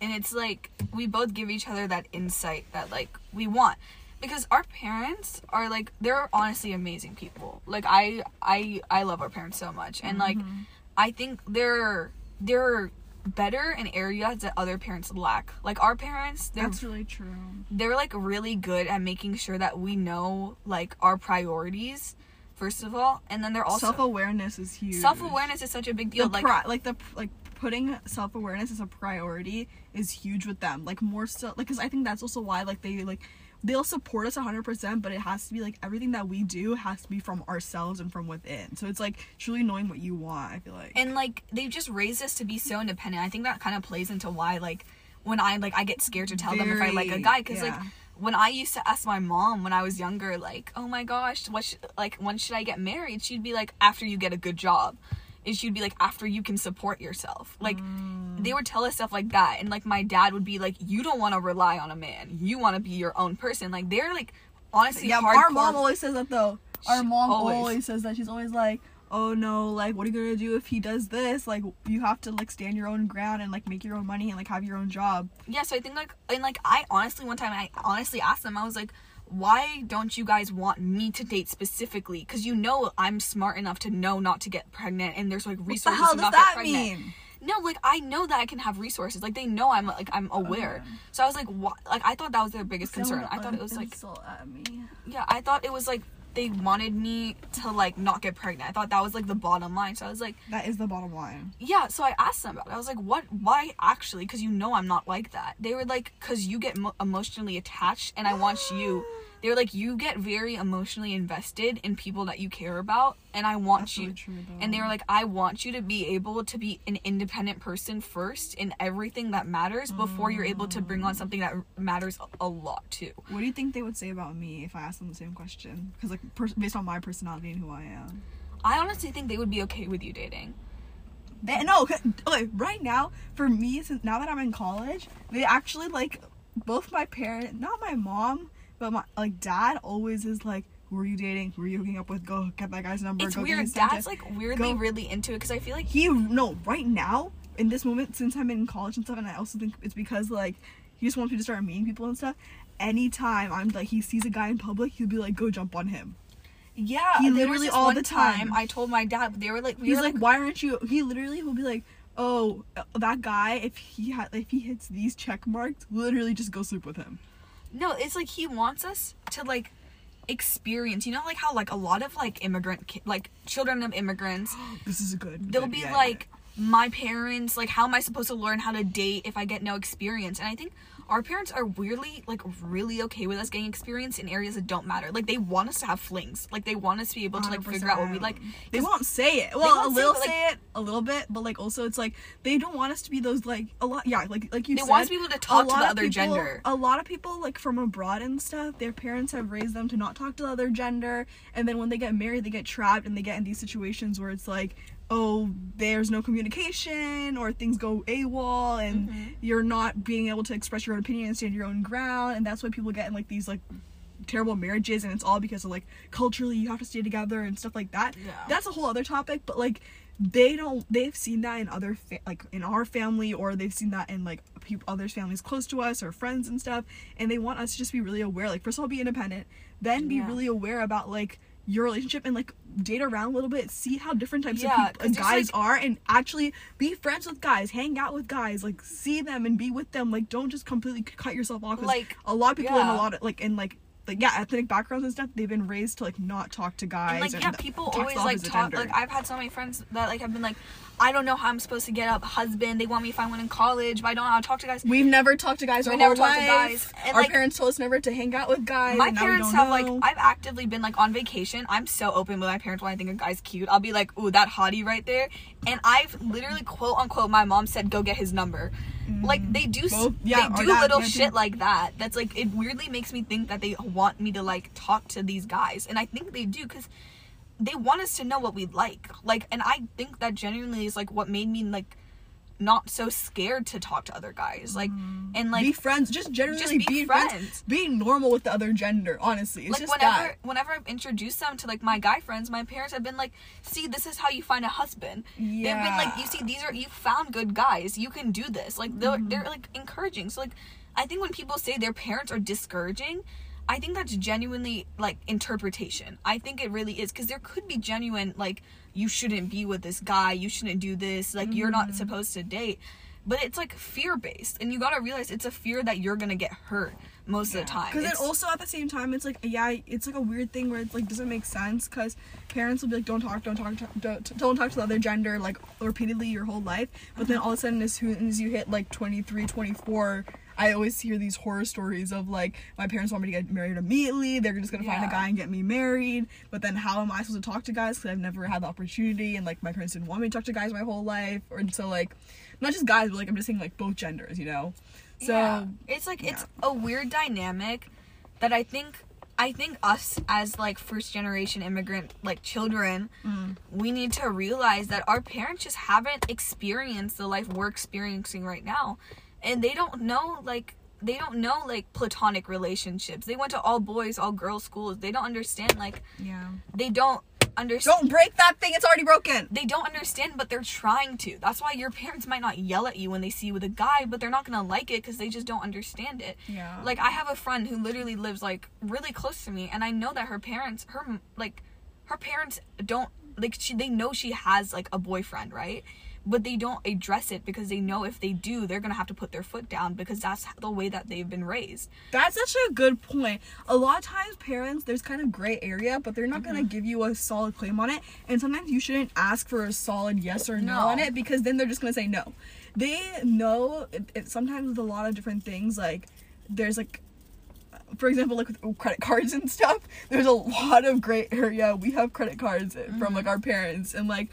and it's like we both give each other that insight that like we want because our parents are like they're honestly amazing people like i i i love our parents so much and like Mhm. i think they're they're better in areas that other parents lack like our parents they're That's really true. they're like really good at making sure that we know like our priorities first of all and then they're also self awareness is huge. self-awareness is such a big deal like pri- like the like putting self awareness as a priority is huge with them. Like more so, like because I think that's also why like they like they'll support us 100% but it has to be like everything that we do has to be from ourselves and from within so it's like truly knowing what you want i feel like and like they've just raised us to be so independent i think that kind of plays into why like when i like i get scared to tell them if i like a guy because like yeah. When i used to ask my mom when i was younger like oh my gosh what sh- like when should i get married? She'd be like after you get a good job. And she'd be like after you can support yourself. Like Mm. they would tell us stuff like that. And like my dad would be like you don't want to rely on a man. You want to be your own person. Like they're like honestly yeah hardcore our mom always says that though. Our She- mom always. always. says that. She's always like oh no like what are you gonna do if he does this? Like you have to like stand your own ground and like make your own money and like have your own job. Yeah so i think like and like i honestly one time i honestly asked them i was like why don't you guys want me to date specifically? Because you know i'm smart enough to know not to get pregnant and there's like what the resources hell to does that mean? No like i know that i can have resources. Like they know i'm like i'm aware. Okay. so i was like what like i thought that was their biggest concern. I thought it was like at me. Yeah i thought it was like they wanted me to like not get pregnant. I thought that was like the bottom line. So i was like that is the bottom line. yeah so i asked them about it. I was like what? Why actually? Because you know i'm not like that. They were like because you get mo- emotionally attached and i want you they were like you get very emotionally invested in people that you care about and i want That's you true, and they were like i want you to be able to be an independent person first in everything that matters before you're able to bring on mm. something that matters a- lot too. What do you think they would say about me if i asked them the same question? Because like pers- based on my personality and who i am. I honestly think they would be okay with you dating. They, no, okay, okay, right now, for me, since now that I'm in college, they actually like both my parent, not my mom, but my like dad always is like, "Who are you dating? Who are you hooking up with? Go get that guy's number." it's go weird dad's Snapchat." like weirdly Go- really into it because i feel like he no right now in this moment since I'm in college and stuff, and I also think it's because like he just wants me to start meeting people and stuff. Anytime I'm like he sees a guy in public, he'll be like, "Go jump on him." Yeah, He literally all the time. I told my dad they were like we He's were like, like, why aren't you? He literally will be like, oh, that guy. If he had, if he hits these check marks, literally just go sleep with him. No, it's like he wants us to like experience. You know, like how like a lot of like immigrant ki- like children of immigrants, This is good. they'll be yeah, like my parents. Like, how am I supposed to learn how to date if I get no experience? And I think our parents are weirdly like really okay with us getting experience in areas that don't matter. Like they want us to have flings. Like they want us to be able to like figure out what we like. They won't say it. Well, a won't say it, little but, like- say it, a little bit, but like also it's like they don't want us to be those like a lot. Yeah, like like you They said. want us to be able to talk to the other people- gender. A lot of people like from abroad and stuff, their parents have raised them to not talk to the other gender, and then when they get married, they get trapped and they get in these situations where it's like, oh, there's no communication or things go AWOL and Mhm. you're not being able to express your own opinion and stand your own ground, and that's why people get in like these like terrible marriages and it's all because of like culturally you have to stay together and stuff like that Yeah. that's a whole other topic but like they don't they've seen that in other fa- like in our family or they've seen that in like people others families close to us or friends and stuff and they want us to just be really aware like first of all be independent then be Yeah. really aware about like your relationship and like date around a little bit see how different types Yeah, of people guys like- are and actually be friends with guys hang out with guys like see them and be with them like don't just completely cut yourself off. Like, a lot of people in a lot of like in like like yeah ethnic backgrounds and stuff they've been raised to like not talk to guys and like yeah, people always like talk. Like I've had so many friends that like have been like, I don't know how I'm supposed to get a husband. They want me to find one in college, but I don't know how to talk to guys. We've never talked to guys. We our never talked to guys, and, Our like- parents told us never to hang out with guys. My and now we parents have know. like I've actively been like on vacation. I'm so open with my parents when I think a guy's cute. I'll be like, "Ooh, that hottie right there," and I've literally quote unquote my mom said, "Go get his number." Mm-hmm. Like they do, Both- yeah, they do that, little shit like that. That's like it weirdly makes me think that they want me to like talk to these guys, and I think they do because they want us to know what we like. Like, and I think that genuinely is like what made me like not so scared to talk to other guys. Like, and like be friends. Just generally just be be friends. friends. Being normal with the other gender. Honestly, it's like just whenever that. whenever I've introduced them to like my guy friends, my parents have been like, "See, this is how you find a husband." They've been like, "You see, these are you found good guys. You can do this." Like they're Mm-hmm. they're like encouraging. So like, I think when people say their parents are discouraging, I think that's genuinely like interpretation. I think it really is because there could be genuine like you shouldn't be with this guy, you shouldn't do this, like you're Mm-hmm. not supposed to date. But it's like fear based, and you gotta realize it's a fear that you're gonna get hurt most of the time. Because then also at the same time, it's like yeah, it's like a weird thing where it like doesn't make sense. Because parents will be like, don't talk, don't talk, to- don't, don't talk to the other gender like repeatedly your whole life. But then all of a sudden, as soon as you hit like 23, 24, I always hear these horror stories of like my parents want me to get married immediately. They're just gonna find a guy and get me married. But then how am I supposed to talk to guys? Because I've never had the opportunity, and like my parents didn't want me to talk to guys my whole life. Or so like, not just guys, but like I'm just saying like both genders, you know. So yeah. it's like it's a weird dynamic that I think I think us as like first generation immigrant like children Mm. we need to realize that our parents just haven't experienced the life we're experiencing right now and they don't know like they don't know like platonic relationships they went to all boys all girls schools they don't understand like yeah. they don't understand Don't break that thing. It's already broken. they don't understand, but they're trying to. That's why your parents might not yell at you when they see you with a guy, but they're not gonna like it because they just don't understand it. Yeah. Like I have a friend who literally lives like really close to me, and I know that her parents, her like, her parents don't like she. They know she has like a boyfriend, right? But they don't address it because they know if they do, they're gonna have to put their foot down because that's the way that they've been raised. That's actually a good point. A lot of times, parents, there's kind of gray area, but they're not Mm-hmm. gonna give you a solid claim on it. And sometimes you shouldn't ask for a solid yes or no, No. on it because then they're just gonna say no. They know it, it, sometimes with a lot of different things, like there's like, for example, like with credit cards and stuff. There's a lot of gray area. We have credit cards from like our parents, and like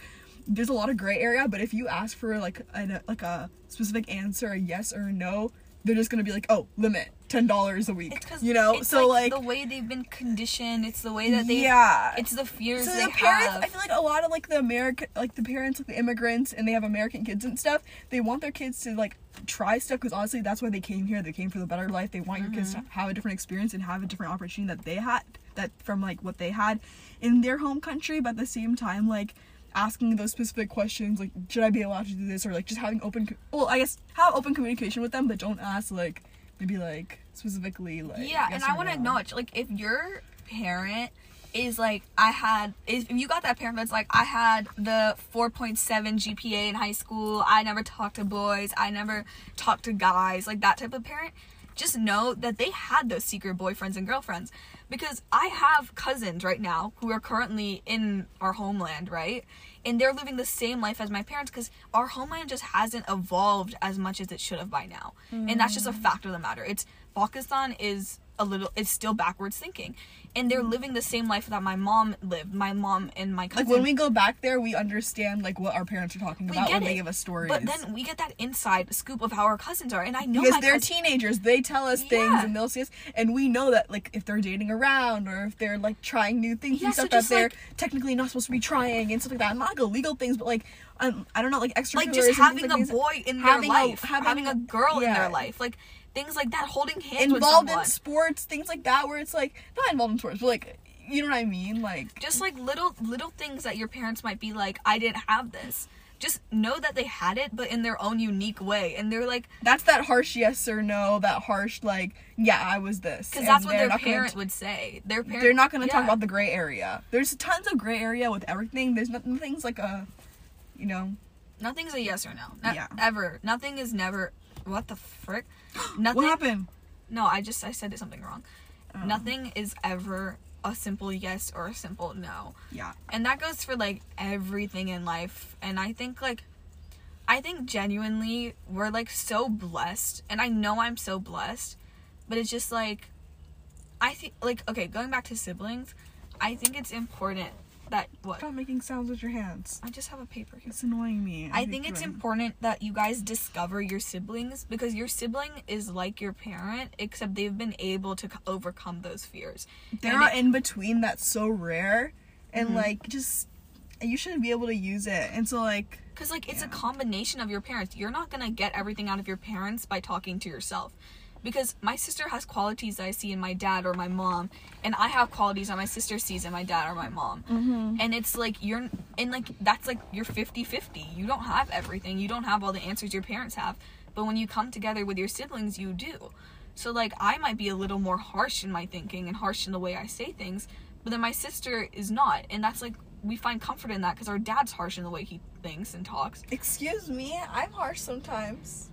there's a lot of gray area. But if you ask for like a like a specific answer, a yes or a no, they're just gonna be like, oh, limit ten dollars a week. It's you know, so like, the way they've been conditioned. It's the way that they. yeah. It's the fears so they the parents, have. I feel like a lot of like the American, like the parents, like the immigrants, and they have American kids and stuff. They want their kids to like try stuff because honestly, that's why they came here. They came for the better life. They want your kids to Mm-hmm. have a different experience and have a different opportunity that they had, that from like what they had in their home country. But at the same time, like asking those specific questions, like should I be allowed to do this, or like just having open, co- well, I guess have open communication with them, but don't ask like maybe like specifically like yeah, and I want to no. acknowledge, like, if your parent is like, I had, if you got that parent that's like, I had the 4.7 GPA in high school, I never talked to boys, I never talked to guys, like that type of parent, just know that they had those secret boyfriends and girlfriends. Because I have cousins right now who are currently in our homeland, right? And they're living the same life as my parents because our homeland just hasn't evolved as much as it should have by now. And that's just a mm. fact of the matter. It's Pakistan is a little it's still backwards thinking. And they're living the same life that my mom lived. My mom and my cousin Like when we go back there, we understand like what our parents are talking we about when it. they give us stories. But then we get that inside scoop of how our cousins are. And I know because they're cousin- teenagers, they tell us things and they'll see us, and we know that like if they're dating around or if they're like trying new things Yeah, and so stuff that just, they're like- technically not supposed to be trying and stuff like that. Not like illegal things, but like um, I don't know, like extra like just having a boy in having their life, having having, a- a girl in their life, like things like that, holding hands involved in sports, things like that, where it's like not involved in sports, but like you know what I mean? Like just like little little things that your parents might be like i didn't have this just know that they had it but in their own unique way and they're like that's that harsh yes or no, that harsh like yeah, I was this. because that's what their not gonna parent t- would say their parent they're not going to talk about the gray area. There's tons of gray area with everything. There's not, nothing's like a, you know, nothing's a yes or no not Yeah. ever nothing is never what the frick nothing what happened? no i just i said something wrong Oh. nothing is ever a simple yes or a simple no Yeah. and that goes for like everything in life and i think like i think genuinely we're like so blessed and i know i'm so blessed but it's just like i think like okay going back to siblings i think it's important that what Stop making sounds with your hands. i just have a paper here It's annoying me. I think it's important that you guys discover your siblings because your sibling is like your parent, except they've been able to overcome those fears. There are in between that's so rare, and Mhm. like just you shouldn't be able to use it. And so like Because, like, it's a combination of your parents. You're not gonna get everything out of your parents by talking to yourself. Because my sister has qualities I see in my dad or my mom, and I have qualities that my sister sees in my dad or my mom. Mm-hmm. And it's like, you're, and like, that's like, you're 50 50. You don't have everything. You don't have all the answers your parents have. But when you come together with your siblings, you do. So, like, I might be a little more harsh in my thinking and harsh in the way I say things, but then my sister is not. And that's like, we find comfort in that because our dad's harsh in the way he thinks and talks. excuse me, I'm harsh sometimes.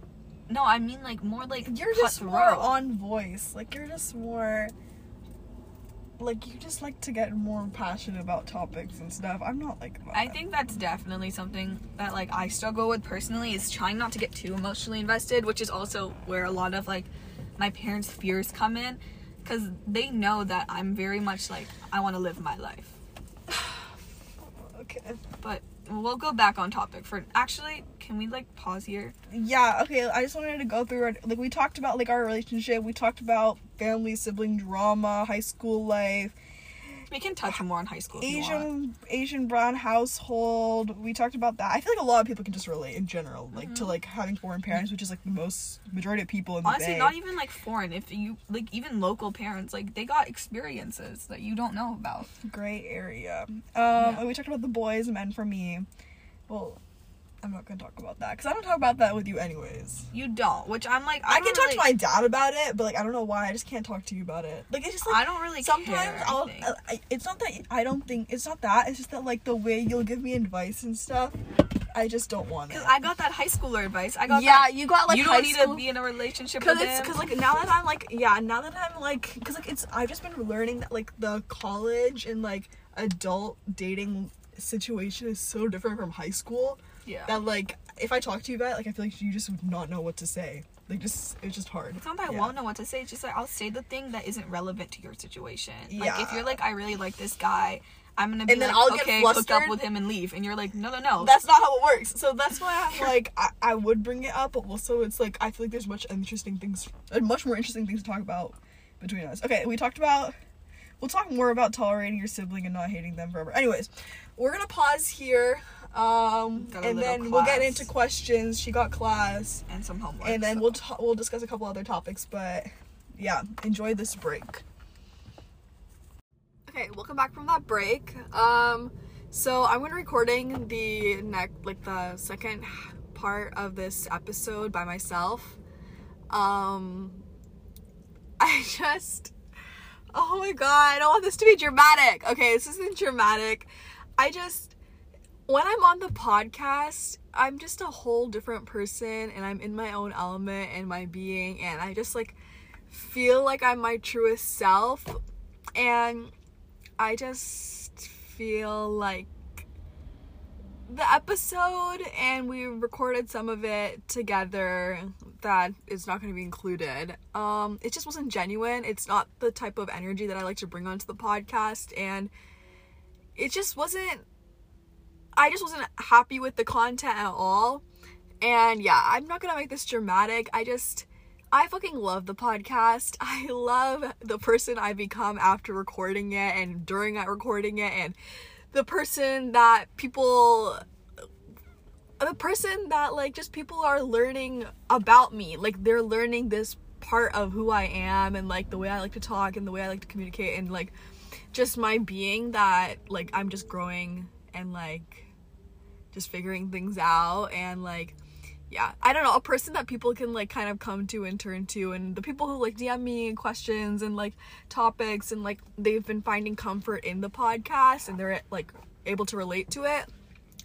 No, I mean like more like You're just more cutthroat. on voice. Like you're just more. Like you just like to get more passionate about topics and stuff. I'm not like that. I think that's definitely something that like I struggle with personally is trying not to get too emotionally invested, which is also where a lot of like my parents' fears come in cuz they know that I'm very much like I want to live my life. Okay. But we'll go back on topic for actually can we like pause here? Yeah. Okay. I just wanted to go through our, like we talked about like our relationship. We talked about family, sibling drama, high school life, We can touch more on high school if you want. Asian Asian brown household. We talked about that. I feel like a lot of people can just relate in general, like to like having foreign parents, which is like the most majority of people in the Honestly, not even like foreign. If you like even local parents, like they got experiences that you don't know about. gray area. Um, Yeah. and we talked about the boys, men for me. Well, I'm not gonna talk about that because I don't talk about that with you anyways. You don't, which I'm like I, I, can don't talk really, to my dad about it, but like I don't know why I just can't talk to you about it. Like it's just like I don't really sometimes care, I'll. I, it's not that I don't think it's not that. It's just that like the way you'll give me advice and stuff, I just don't want it. Cause I got that high schooler advice. I got yeah, that. you got like you don't need school- to be in a relationship Cause with it's him. cause like now that I'm like yeah now that I'm like cause like it's I've just been learning that like the college and like adult dating situation is so different from high school yeah. that like if I talk to you about it like I feel like you just would not know what to say like just it's just hard. it's not that I won't know what to say. It's just like I'll say the thing that isn't relevant to your situation. Yeah. Like if you're like, I really like this guy, I'm gonna be And then like, I'll get okay, hook up with him and leave. And you're like, no, no, no. That's not how it works. So that's why I'm like I, I would bring it up, but also it's like I feel like there's much interesting things, uh, much more interesting things to talk about between us. Okay, we talked about. We'll talk more about tolerating your sibling and not hating them forever. Anyways, we're gonna pause here, um, and little then we'll get into questions. She got class, and some homework. and then so. we'll ta- we'll discuss a couple other topics. But yeah, enjoy this break. Okay, welcome back from that break. Um, so I'm gonna recording the next, like the second part of this episode by myself. Um, I just, oh my god, I don't want this to be dramatic. Okay, this isn't dramatic. I just, when I'm on the podcast, I'm just a whole different person, and I'm in my own element and my being, and I just like feel like I'm my truest self, and I just feel like the episode and we recorded some of it together that is not going to be included. Um it just wasn't genuine. It's not the type of energy that I like to bring onto the podcast and it just wasn't I just wasn't happy with the content at all. And yeah, I'm not to make this dramatic. I just I fucking love the podcast. I love the person I become after recording it and during it recording it and the person that people the person that like just people are learning about me. Like they're learning this part of who I am and like the way I like to talk and the way I like to communicate and like just my being that like I'm just growing and like just figuring things out and like yeah, I don't know, a person that people can like kind of come to and turn to and the people who like DM me questions and like topics and like they've been finding comfort in the podcast and they're like able to relate to it.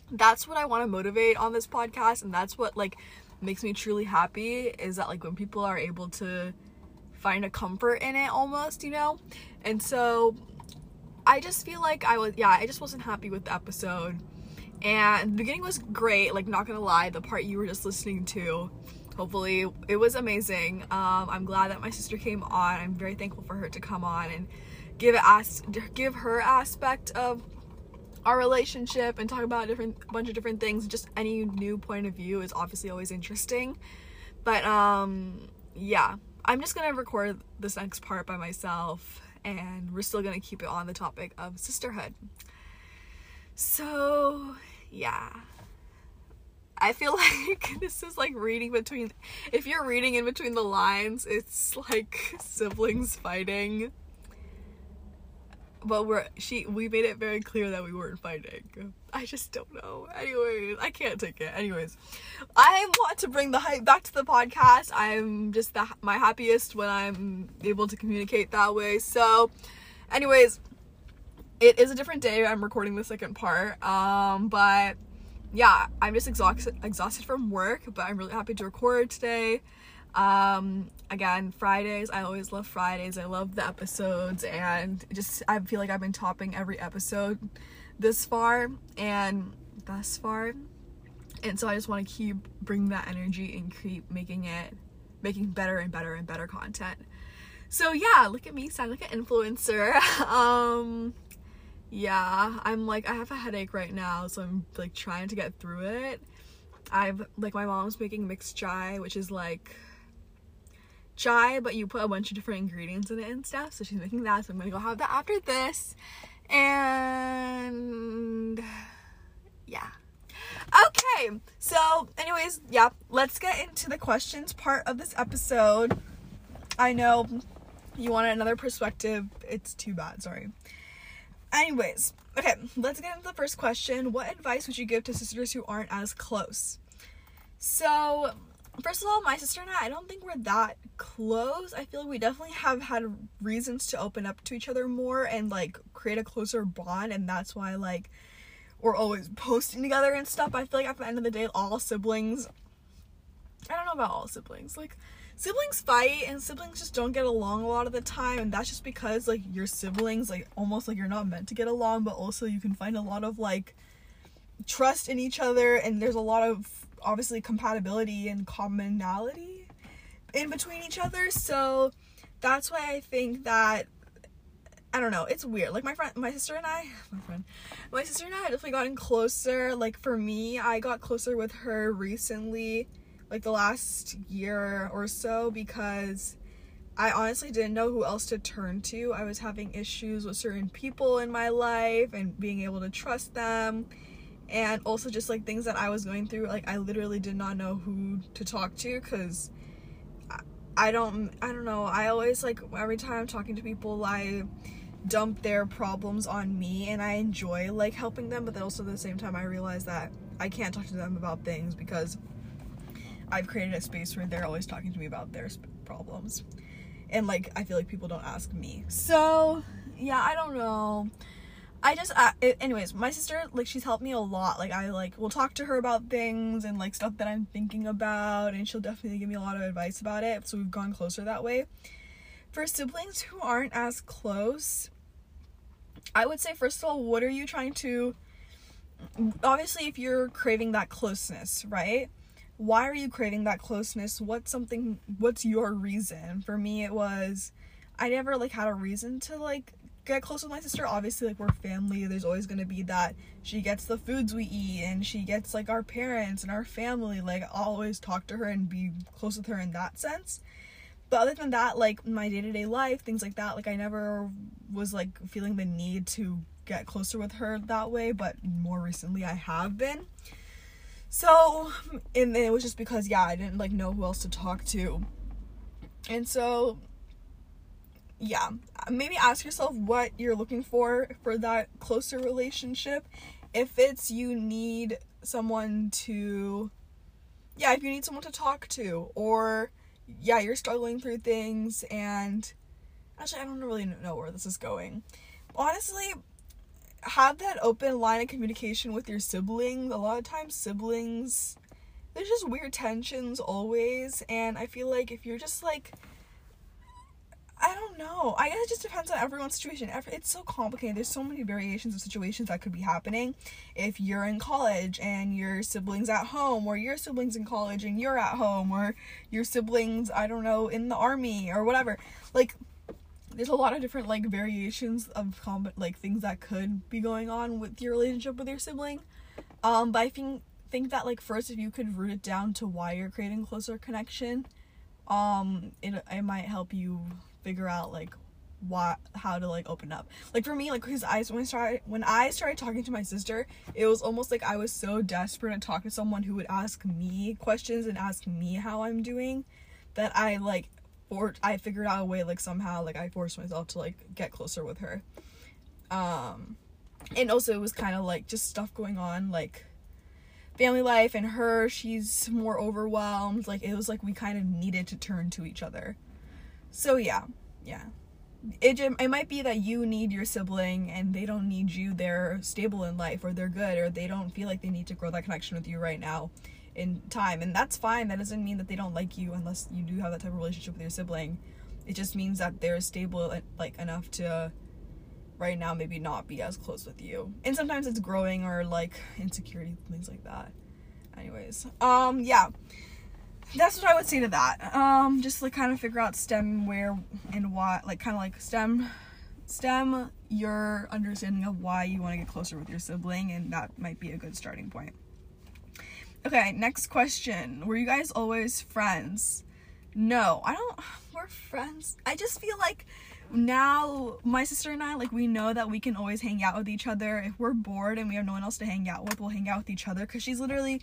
That's what I want to motivate on this podcast and that's what like makes me truly happy is that like when people are able to find a comfort in it almost, you know? And so I just feel like I was yeah, I just wasn't happy with the episode and the beginning was great like not gonna lie the part you were just listening to hopefully it was amazing. Um, i'm glad that my sister came on. I'm very thankful for her to come on and give as give her aspect of our relationship and talk about a different bunch of different things. Just any new point of view is obviously always interesting. But um yeah i'm just gonna record this next part by myself and we're still gonna keep it on the topic of sisterhood. So, yeah. I feel like this is like reading between if you're reading in between the lines, it's like siblings fighting. But we're she we made it very clear that we weren't fighting. I just don't know. Anyways, I can't take it. Anyways, I want to bring the hype back to the podcast. I'm just the, my happiest when I'm able to communicate that way. So, anyways, it is a different day. I'm recording the second part. Um, but yeah, I'm just exhausted exhausted from work, but I'm really happy to record today. Um, again, Fridays, I always love Fridays. I love the episodes and just I feel like I've been topping every episode this far and thus far. And so I just want to keep bringing that energy and keep making it making better and better and better content. So yeah, look at me sound like an influencer. um yeah, I'm like I have a headache right now, so I'm like trying to get through it. I've like my mom's making mixed chai, which is like chai, but you put a bunch of different ingredients in it and stuff. So she's making that, so I'm gonna go have that after this. And yeah. Okay, so anyways, yeah, let's get into the questions part of this episode. I know you want another perspective. It's too bad, sorry. Anyways, okay, let's get into the first question. What advice would you give to sisters who aren't as close? So, first of all, my sister and I, I don't think we're that close. I feel like we definitely have had reasons to open up to each other more and like create a closer bond, and that's why like we're always posting together and stuff. I feel like at the end of the day, all siblings. I don't know about all siblings. Like siblings fight and siblings just don't get along a lot of the time and that's just because like your siblings like almost like you're not meant to get along but also you can find a lot of like trust in each other and there's a lot of obviously compatibility and commonality in between each other so that's why i think that I don't know. It's weird. Like my friend, my sister and I, my friend, my sister and I have definitely gotten closer. Like for me, I got closer with her recently like the last year or so because I honestly didn't know who else to turn to. I was having issues with certain people in my life and being able to trust them and also just like things that I was going through like I literally did not know who to talk to cuz I don't I don't know. I always like every time I'm talking to people I dump their problems on me and I enjoy like helping them but then also at the same time I realize that I can't talk to them about things because I've created a space where they're always talking to me about their sp- problems. And like I feel like people don't ask me. So, yeah, I don't know. I just uh, it, anyways, my sister like she's helped me a lot. Like I like will talk to her about things and like stuff that I'm thinking about and she'll definitely give me a lot of advice about it. So we've gone closer that way. For siblings who aren't as close, I would say first of all, what are you trying to obviously if you're craving that closeness, right? Why are you craving that closeness? What's something what's your reason? For me it was I never like had a reason to like get close with my sister. Obviously like we're family. There's always to be that she gets the foods we eat and she gets like our parents and our family. Like I'll always talk to her and be close with her in that sense. But other than that, like my day-to-day life, things like that, like I never was like feeling the need to get closer with her that way, but more recently I have been. So, and it was just because, yeah, I didn't like know who else to talk to. And so, yeah, maybe ask yourself what you're looking for for that closer relationship. If it's you need someone to, yeah, if you need someone to talk to, or yeah, you're struggling through things, and actually, I don't really know where this is going. Honestly, have that open line of communication with your siblings. A lot of times, siblings, there's just weird tensions always, and I feel like if you're just like I don't know. I guess it just depends on everyone's situation. It's so complicated. There's so many variations of situations that could be happening. If you're in college and your siblings at home, or your siblings in college and you're at home, or your siblings, I don't know, in the army or whatever. Like, there's a lot of different like variations of like things that could be going on with your relationship with your sibling. Um, but I think think that like first, if you could root it down to why you're creating closer connection, um, it it might help you figure out like why how to like open up like for me like because i when i started when i started talking to my sister it was almost like i was so desperate to talk to someone who would ask me questions and ask me how i'm doing that i like or i figured out a way like somehow like i forced myself to like get closer with her um and also it was kind of like just stuff going on like family life and her she's more overwhelmed like it was like we kind of needed to turn to each other so yeah, yeah. It, it might be that you need your sibling and they don't need you. They're stable in life or they're good or they don't feel like they need to grow that connection with you right now in time. And that's fine. That doesn't mean that they don't like you unless you do have that type of relationship with your sibling. It just means that they're stable like enough to right now maybe not be as close with you. And sometimes it's growing or like insecurity things like that. Anyways, um yeah that's what I would say to that. Um, just like kind of figure out STEM where and why, like kind of like STEM, STEM your understanding of why you want to get closer with your sibling, and that might be a good starting point. Okay, next question. Were you guys always friends? No, I don't. We're friends. I just feel like now my sister and I like we know that we can always hang out with each other. If we're bored and we have no one else to hang out with, we'll hang out with each other because she's literally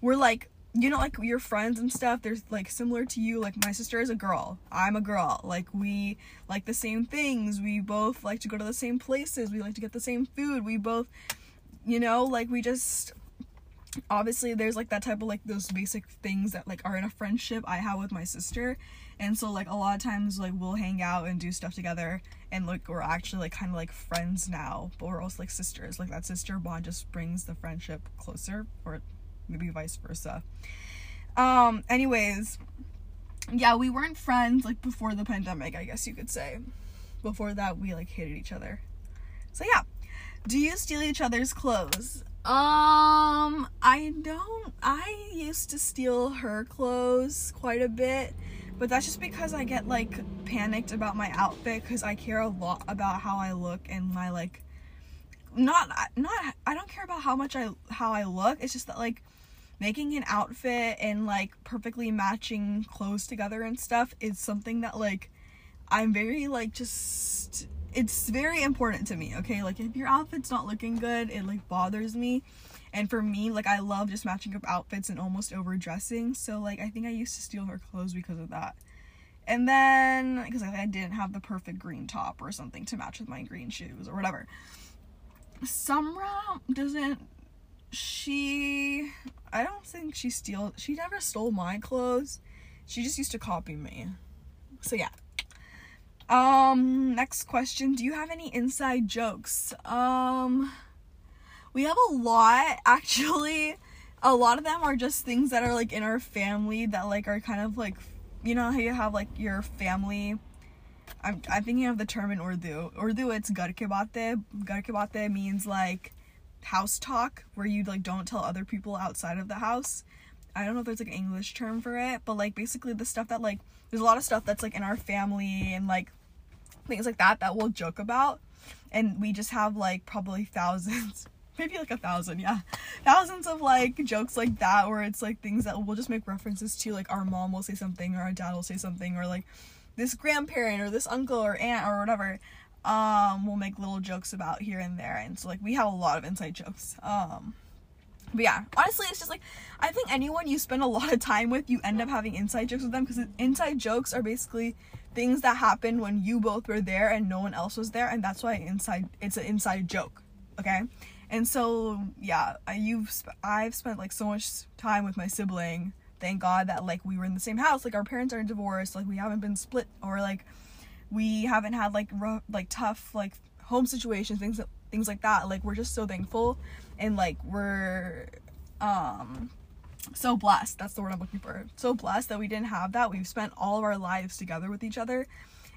we're like you know like your friends and stuff there's like similar to you like my sister is a girl i'm a girl like we like the same things we both like to go to the same places we like to get the same food we both you know like we just obviously there's like that type of like those basic things that like are in a friendship i have with my sister and so like a lot of times like we'll hang out and do stuff together and like we're actually like kind of like friends now but we're also like sisters like that sister bond just brings the friendship closer or maybe vice versa. Um, anyways, yeah, we weren't friends like before the pandemic, I guess you could say. Before that, we like hated each other. So yeah, do you steal each other's clothes? Um, I don't. I used to steal her clothes quite a bit, but that's just because I get like panicked about my outfit because I care a lot about how I look and my like. Not not. I don't care about how much I how I look. It's just that like making an outfit and like perfectly matching clothes together and stuff is something that like I'm very like just it's very important to me, okay? Like if your outfit's not looking good, it like bothers me. And for me, like I love just matching up outfits and almost overdressing. So like I think I used to steal her clothes because of that. And then because I didn't have the perfect green top or something to match with my green shoes or whatever. Sumra doesn't she I don't think she steal she never stole my clothes. She just used to copy me. So yeah. Um next question, do you have any inside jokes? Um we have a lot actually. A lot of them are just things that are like in our family that like are kind of like you know how you have like your family I'm, I'm thinking of the term in Urdu. Urdu, it's gar ke baate. Gar ke means like house talk where you like don't tell other people outside of the house. I don't know if there's like an English term for it, but like basically the stuff that like there's a lot of stuff that's like in our family and like things like that that we'll joke about. And we just have like probably thousands maybe like a thousand yeah. Thousands of like jokes like that where it's like things that we'll just make references to. Like our mom will say something or our dad will say something or like this grandparent or this uncle or aunt or whatever um we'll make little jokes about here and there. And so like we have a lot of inside jokes um but yeah honestly it's just like i think anyone you spend a lot of time with you end up having inside jokes with them because inside jokes are basically things that happened when you both were there and no one else was there and that's why inside it's an inside joke okay? And so yeah you've sp- i've spent like so much time with my sibling. Thank god that like we were in the same house. Like our parents aren't divorced. Like we haven't been split or like we haven't had like rough, like tough like home situations things things like that. Like we're just so thankful and like we're um so blessed that's the word i'm looking for so blessed that we didn't have that. We've spent all of our lives together with each other.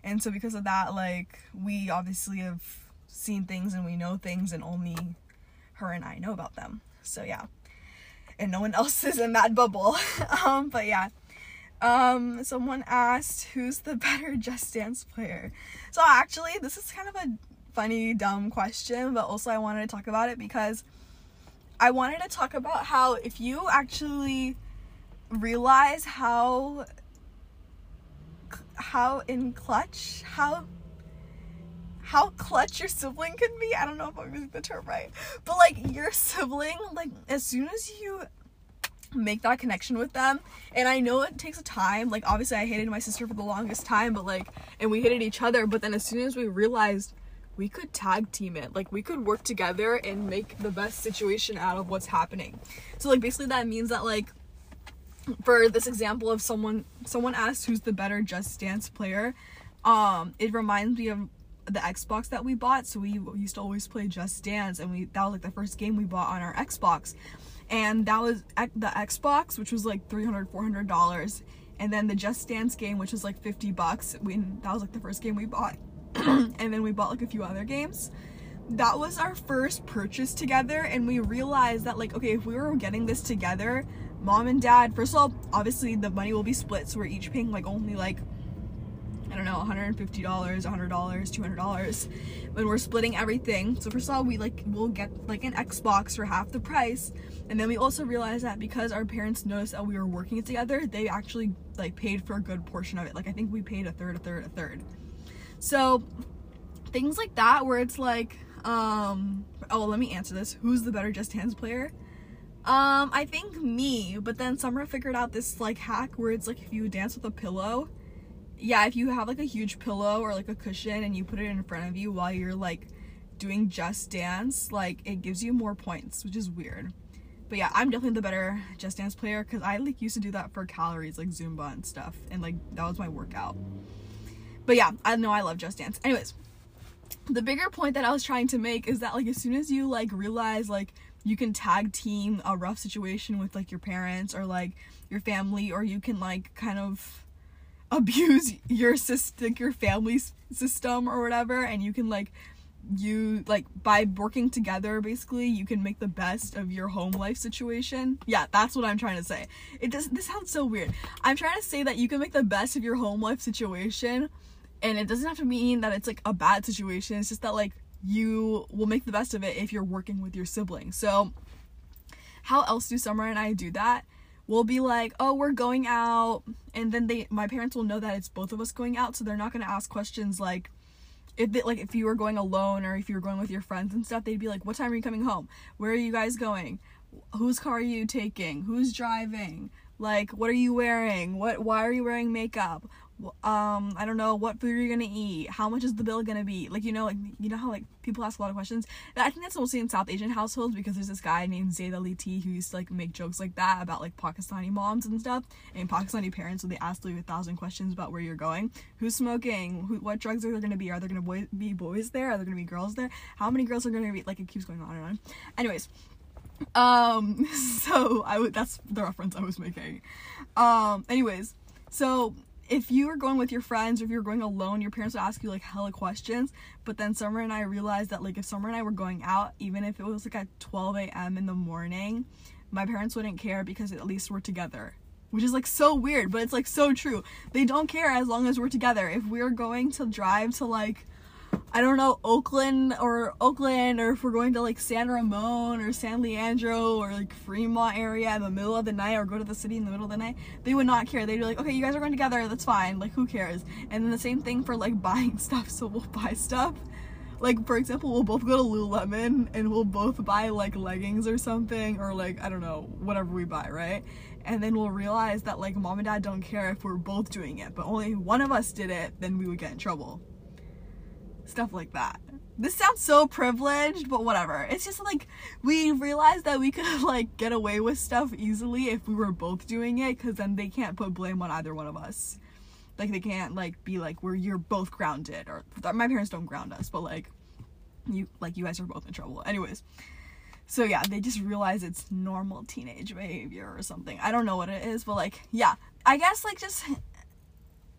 And so because of that like we obviously have seen things and we know things and only her and i know about them. So yeah. And no one else is in that bubble. Um but yeah. Um someone asked who's the better just dance player? So actually this is kind of a funny dumb question but also i wanted to talk about it because I wanted to talk about how if you actually realize how how in clutch how how clutch your sibling can be. I don't know if I'm using the term right. But like your sibling, like as soon as you make that connection with them, and I know it takes a time, like obviously I hated my sister for the longest time, but like and we hated each other, but then as soon as we realized we could tag team it. Like we could work together and make the best situation out of what's happening. So like basically that means that like for this example of someone someone asked who's the better Just Dance player, um it reminds me of the Xbox that we bought. So we used to always play Just Dance and we that was like the first game we bought on our Xbox. And that was the Xbox which was like 300 400 dollars and then the Just Dance game which was like 50 bucks. We that was like the first game we bought and then we bought like a few other games that was our first purchase together and we realized that like okay if we were getting this together mom and dad first of all obviously the money will be split so we're each paying like only like I don't know, $150, $100, $200 when we're splitting everything. So first of all, we like we'll get like an Xbox for half the price. And then we also realized that because our parents noticed that we were working together, they actually like paid for a good portion of it. Like I think we paid a third, a third, a third. So things like that where it's like, um, oh, let me answer this. Who's the better Just Dance player? Um, I think me, but then Summer figured out this like hack where it's like if you dance with a pillow, yeah, if you have like a huge pillow or like a cushion and you put it in front of you while you're like doing Just Dance, like it gives you more points, which is weird. But yeah, I'm definitely the better Just Dance player because I like used to do that for calories, like Zumba and stuff, and like that was my workout. But yeah, I know I love Just Dance. Anyways, the bigger point that I was trying to make is that like as soon as you like realize like you can tag team a rough situation with like your parents or like your family or you can like kind of abuse your system your family's system or whatever and you can like you like by working together basically you can make the best of your home life situation. Yeah that's what i'm trying to say. It does this sounds so weird. I'm trying to say that you can make the best of your home life situation and it doesn't have to mean that it's like a bad situation. It's just that like you will make the best of it if you're working with your sibling so how else do summer and i do that? We'll be like oh we're going out. And then they my parents will know that it's both of us going out so they're not going to ask questions like if it, like if you were going alone or if you were going with your friends and stuff they'd be like what time are you coming home? Where are you guys going? Whose car are you taking? Who's driving? Like what are you wearing? What why are you wearing makeup um i don't know what food are you gonna eat? How much is the bill gonna be? Like you know like you know how like people ask a lot of questions? I think that's mostly in south asian households because there's this guy named zaid ali t who used to like make jokes like that about like pakistani moms and stuff. And pakistani parents so they ask like a thousand questions about where you're going who's smoking? Who, what drugs are there gonna be? Are there gonna boy- be boys there? Are there gonna be girls there? How many girls are gonna be like it keeps going on and on. Anyways um so i would that's the reference i was making. Um anyways so if you were going with your friends or if you were going alone, your parents would ask you like hella questions. But then Summer and I realized that like if Summer and I were going out, even if it was like at 12 a.m. in the morning, my parents wouldn't care because at least we're together. Which is like so weird, but it's like so true. They don't care as long as we're together. If we're going to drive to like I don't know, Oakland or Oakland, or if we're going to like San Ramon or San Leandro or like Fremont area in the middle of the night or go to the city in the middle of the night, they would not care. They'd be like, okay, you guys are going together, that's fine. Like, who cares? And then the same thing for like buying stuff. So we'll buy stuff. Like, for example, we'll both go to Lululemon and we'll both buy like leggings or something, or like, I don't know, whatever we buy, right? and then we'll realize that like mom and dad don't care if we're both doing it, but only one of us did it, then we would get in trouble. Stuff like that. This sounds so privileged, but whatever. It's just like we realized that we could like get away with stuff easily if we were both doing it cuz then they can't put blame on either one of us. Like they can't like be like we're you're both grounded or my parents don't ground us, but like you like you guys are both in trouble. Anyways, so yeah, they just realize it's normal teenage behavior or something. I don't know what it is, but like yeah, I guess like just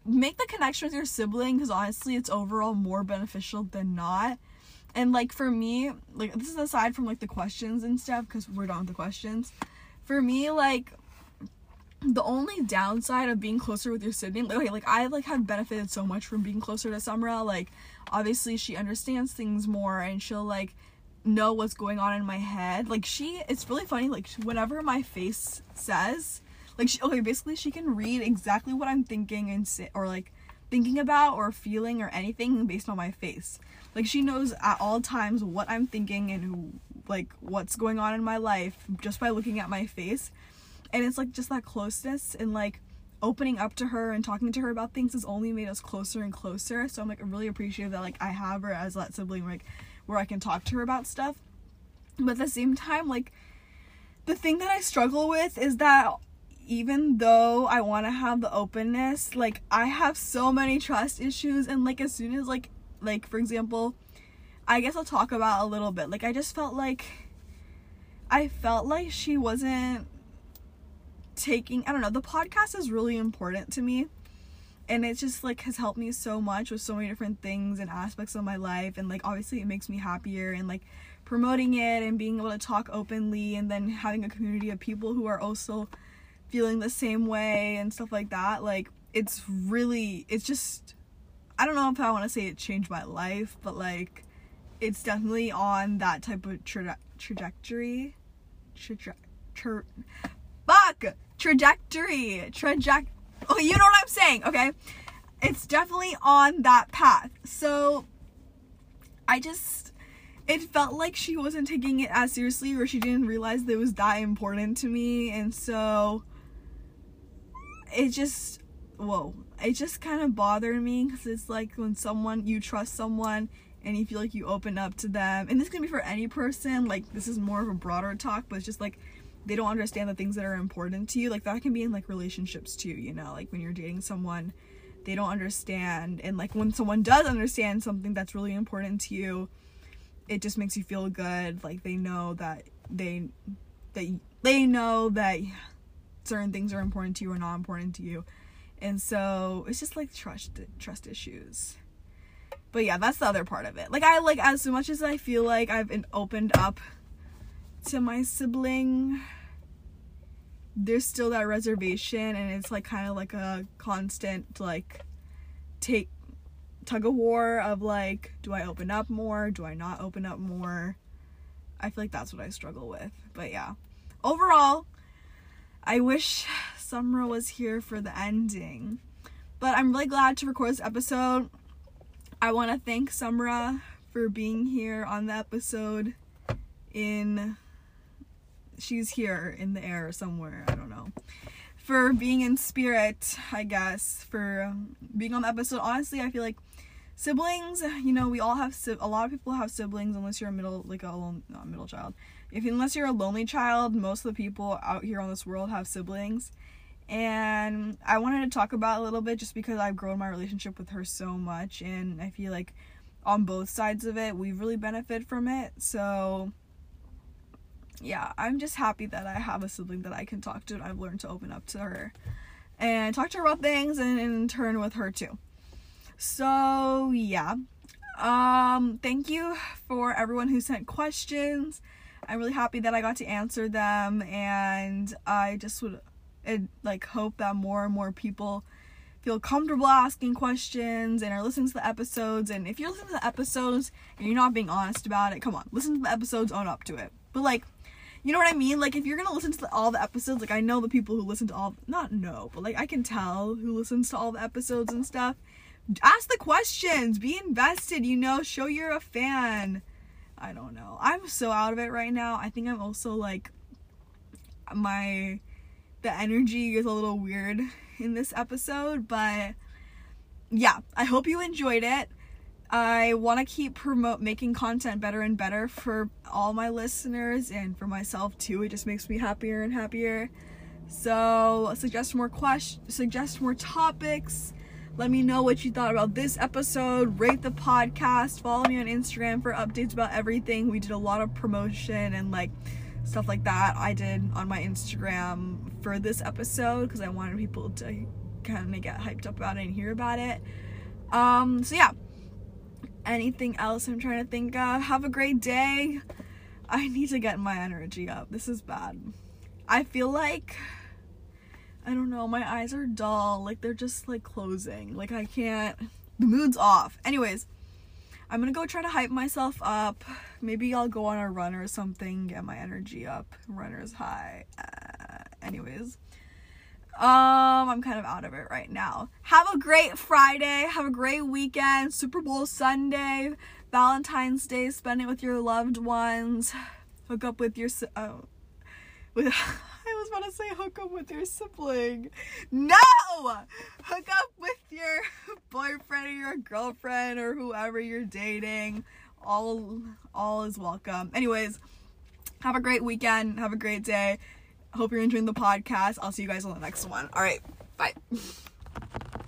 make the connection with your sibling because honestly, it's overall more beneficial than not. And like for me, like this is aside from like the questions and stuff because we're done with the questions. For me, like the only downside of being closer with your sibling like, like i like have benefited so much from being closer to Samra. like obviously she understands things more and she'll like know what's going on in my head like she it's really funny like whatever my face says like she okay basically she can read exactly what i'm thinking and or like thinking about or feeling or anything based on my face. Like she knows at all times what i'm thinking and like what's going on in my life just by looking at my face. And it's like just that closeness and like opening up to her and talking to her about things has only made us closer and closer. So i'm like really appreciative that like i have her as that sibling like where i can talk to her about stuff. But at the same time like the thing that i struggle with is that even though i want to have the openness like i have so many trust issues and like as soon as like like for example i guess i'll talk about a little bit like i just felt like i felt like she wasn't taking I don't know, the podcast is really important to me. And it just like has helped me so much with so many different things and aspects of my life and like obviously it makes me happier and like promoting it and being able to talk openly and then having a community of people who are also feeling the same way and stuff like that. Like it's really it's just I don't know if I want to say it changed my life, but like it's definitely on that type of tra- trajectory. Traje- tra- fuck trajectory traject oh you know what i'm saying okay it's definitely on that path so i just it felt like she wasn't taking it as seriously or she didn't realize that it was that important to me and so it just whoa. It just kind of bothered me because it's like when someone you trust someone and you feel like you open up to them. And this can be for any person like this is more of a broader talk but it's just like they don't understand the things that are important to you. Like that can be in like relationships too you know? Like when you're dating someone they don't understand and like when someone does understand something that's really important to you it just makes you feel good. Like they know that they they they know that certain things are important to you or not important to you. And so it's just like trust trust issues. But yeah that's the other part of it. Like i like as much as i feel like i've been opened up to my sibling there's still that reservation and it's like kind of like a constant like take tug of war of like do i open up more? Do i not open up more? I feel like that's what i struggle with. But yeah. Overall i wish Samra was here for the ending but i'm really glad to record this episode i want to thank Samra for being here on the episode in she's here in the air somewhere. I don't know. For being in spirit, I guess. For being on the episode. Honestly, I feel like siblings. You know, we all have a lot of people have siblings unless you're a middle like a middle child. If unless you're a lonely child, most of the people out here on this world have siblings. And I wanted to talk about a little bit just because I've grown my relationship with her so much and I feel like on both sides of it, we've really benefited from it. So yeah, I'm just happy that I have a sibling that I can talk to and I've learned to open up to her and talk to her about things and in turn with her too. So, yeah. Um thank you for everyone who sent questions. I'm really happy that I got to answer them and I just would like hope that more and more people feel comfortable asking questions and are listening to the episodes and if you're listening to the episodes and you're not being honest about it, come on, listen to the episodes, own up to it. But like you know what I mean? Like if you're gonna listen to the, all the episodes, like I know the people who listen to all, not know, but like I can tell who listens to all the episodes and stuff. Ask the questions, be invested, you know, show you're a fan. I don't know. I'm so out of it right now. I think I'm also like my the energy is a little weird in this episode, but yeah, I hope you enjoyed it. I want to keep promote making content better and better for all my listeners and for myself too. It just makes me happier and happier. So suggest more questions, suggest more topics. Let me know what you thought about this episode. Rate the podcast. Follow me on Instagram for updates about everything. We did a lot of promotion and like stuff like that. I did on my Instagram for this episode because I wanted people to kind of get hyped up about it and hear about it. Um, so yeah. Anything else I'm trying to think of? Have a great day. I need to get my energy up. This is bad. I feel like I don't know, my eyes are dull. Like they're just like closing. Like I can't the mood's off. Anyways, I'm gonna go try to hype myself up. Maybe I'll go on a run or something, get my energy up. Runner's high. Uh, anyways. Um, I'm kind of out of it right now. Have a great Friday. Have a great weekend. Super Bowl Sunday, Valentine's Day. Spend it with your loved ones. Hook up with your oh, with. I was about to say hook up with your sibling. No! Hook up with your boyfriend or your girlfriend or whoever you're dating. All all is welcome. Anyways, have a great weekend. Have a great day. Hope you're enjoying the podcast. I'll see you guys on the next one. All right. Bye.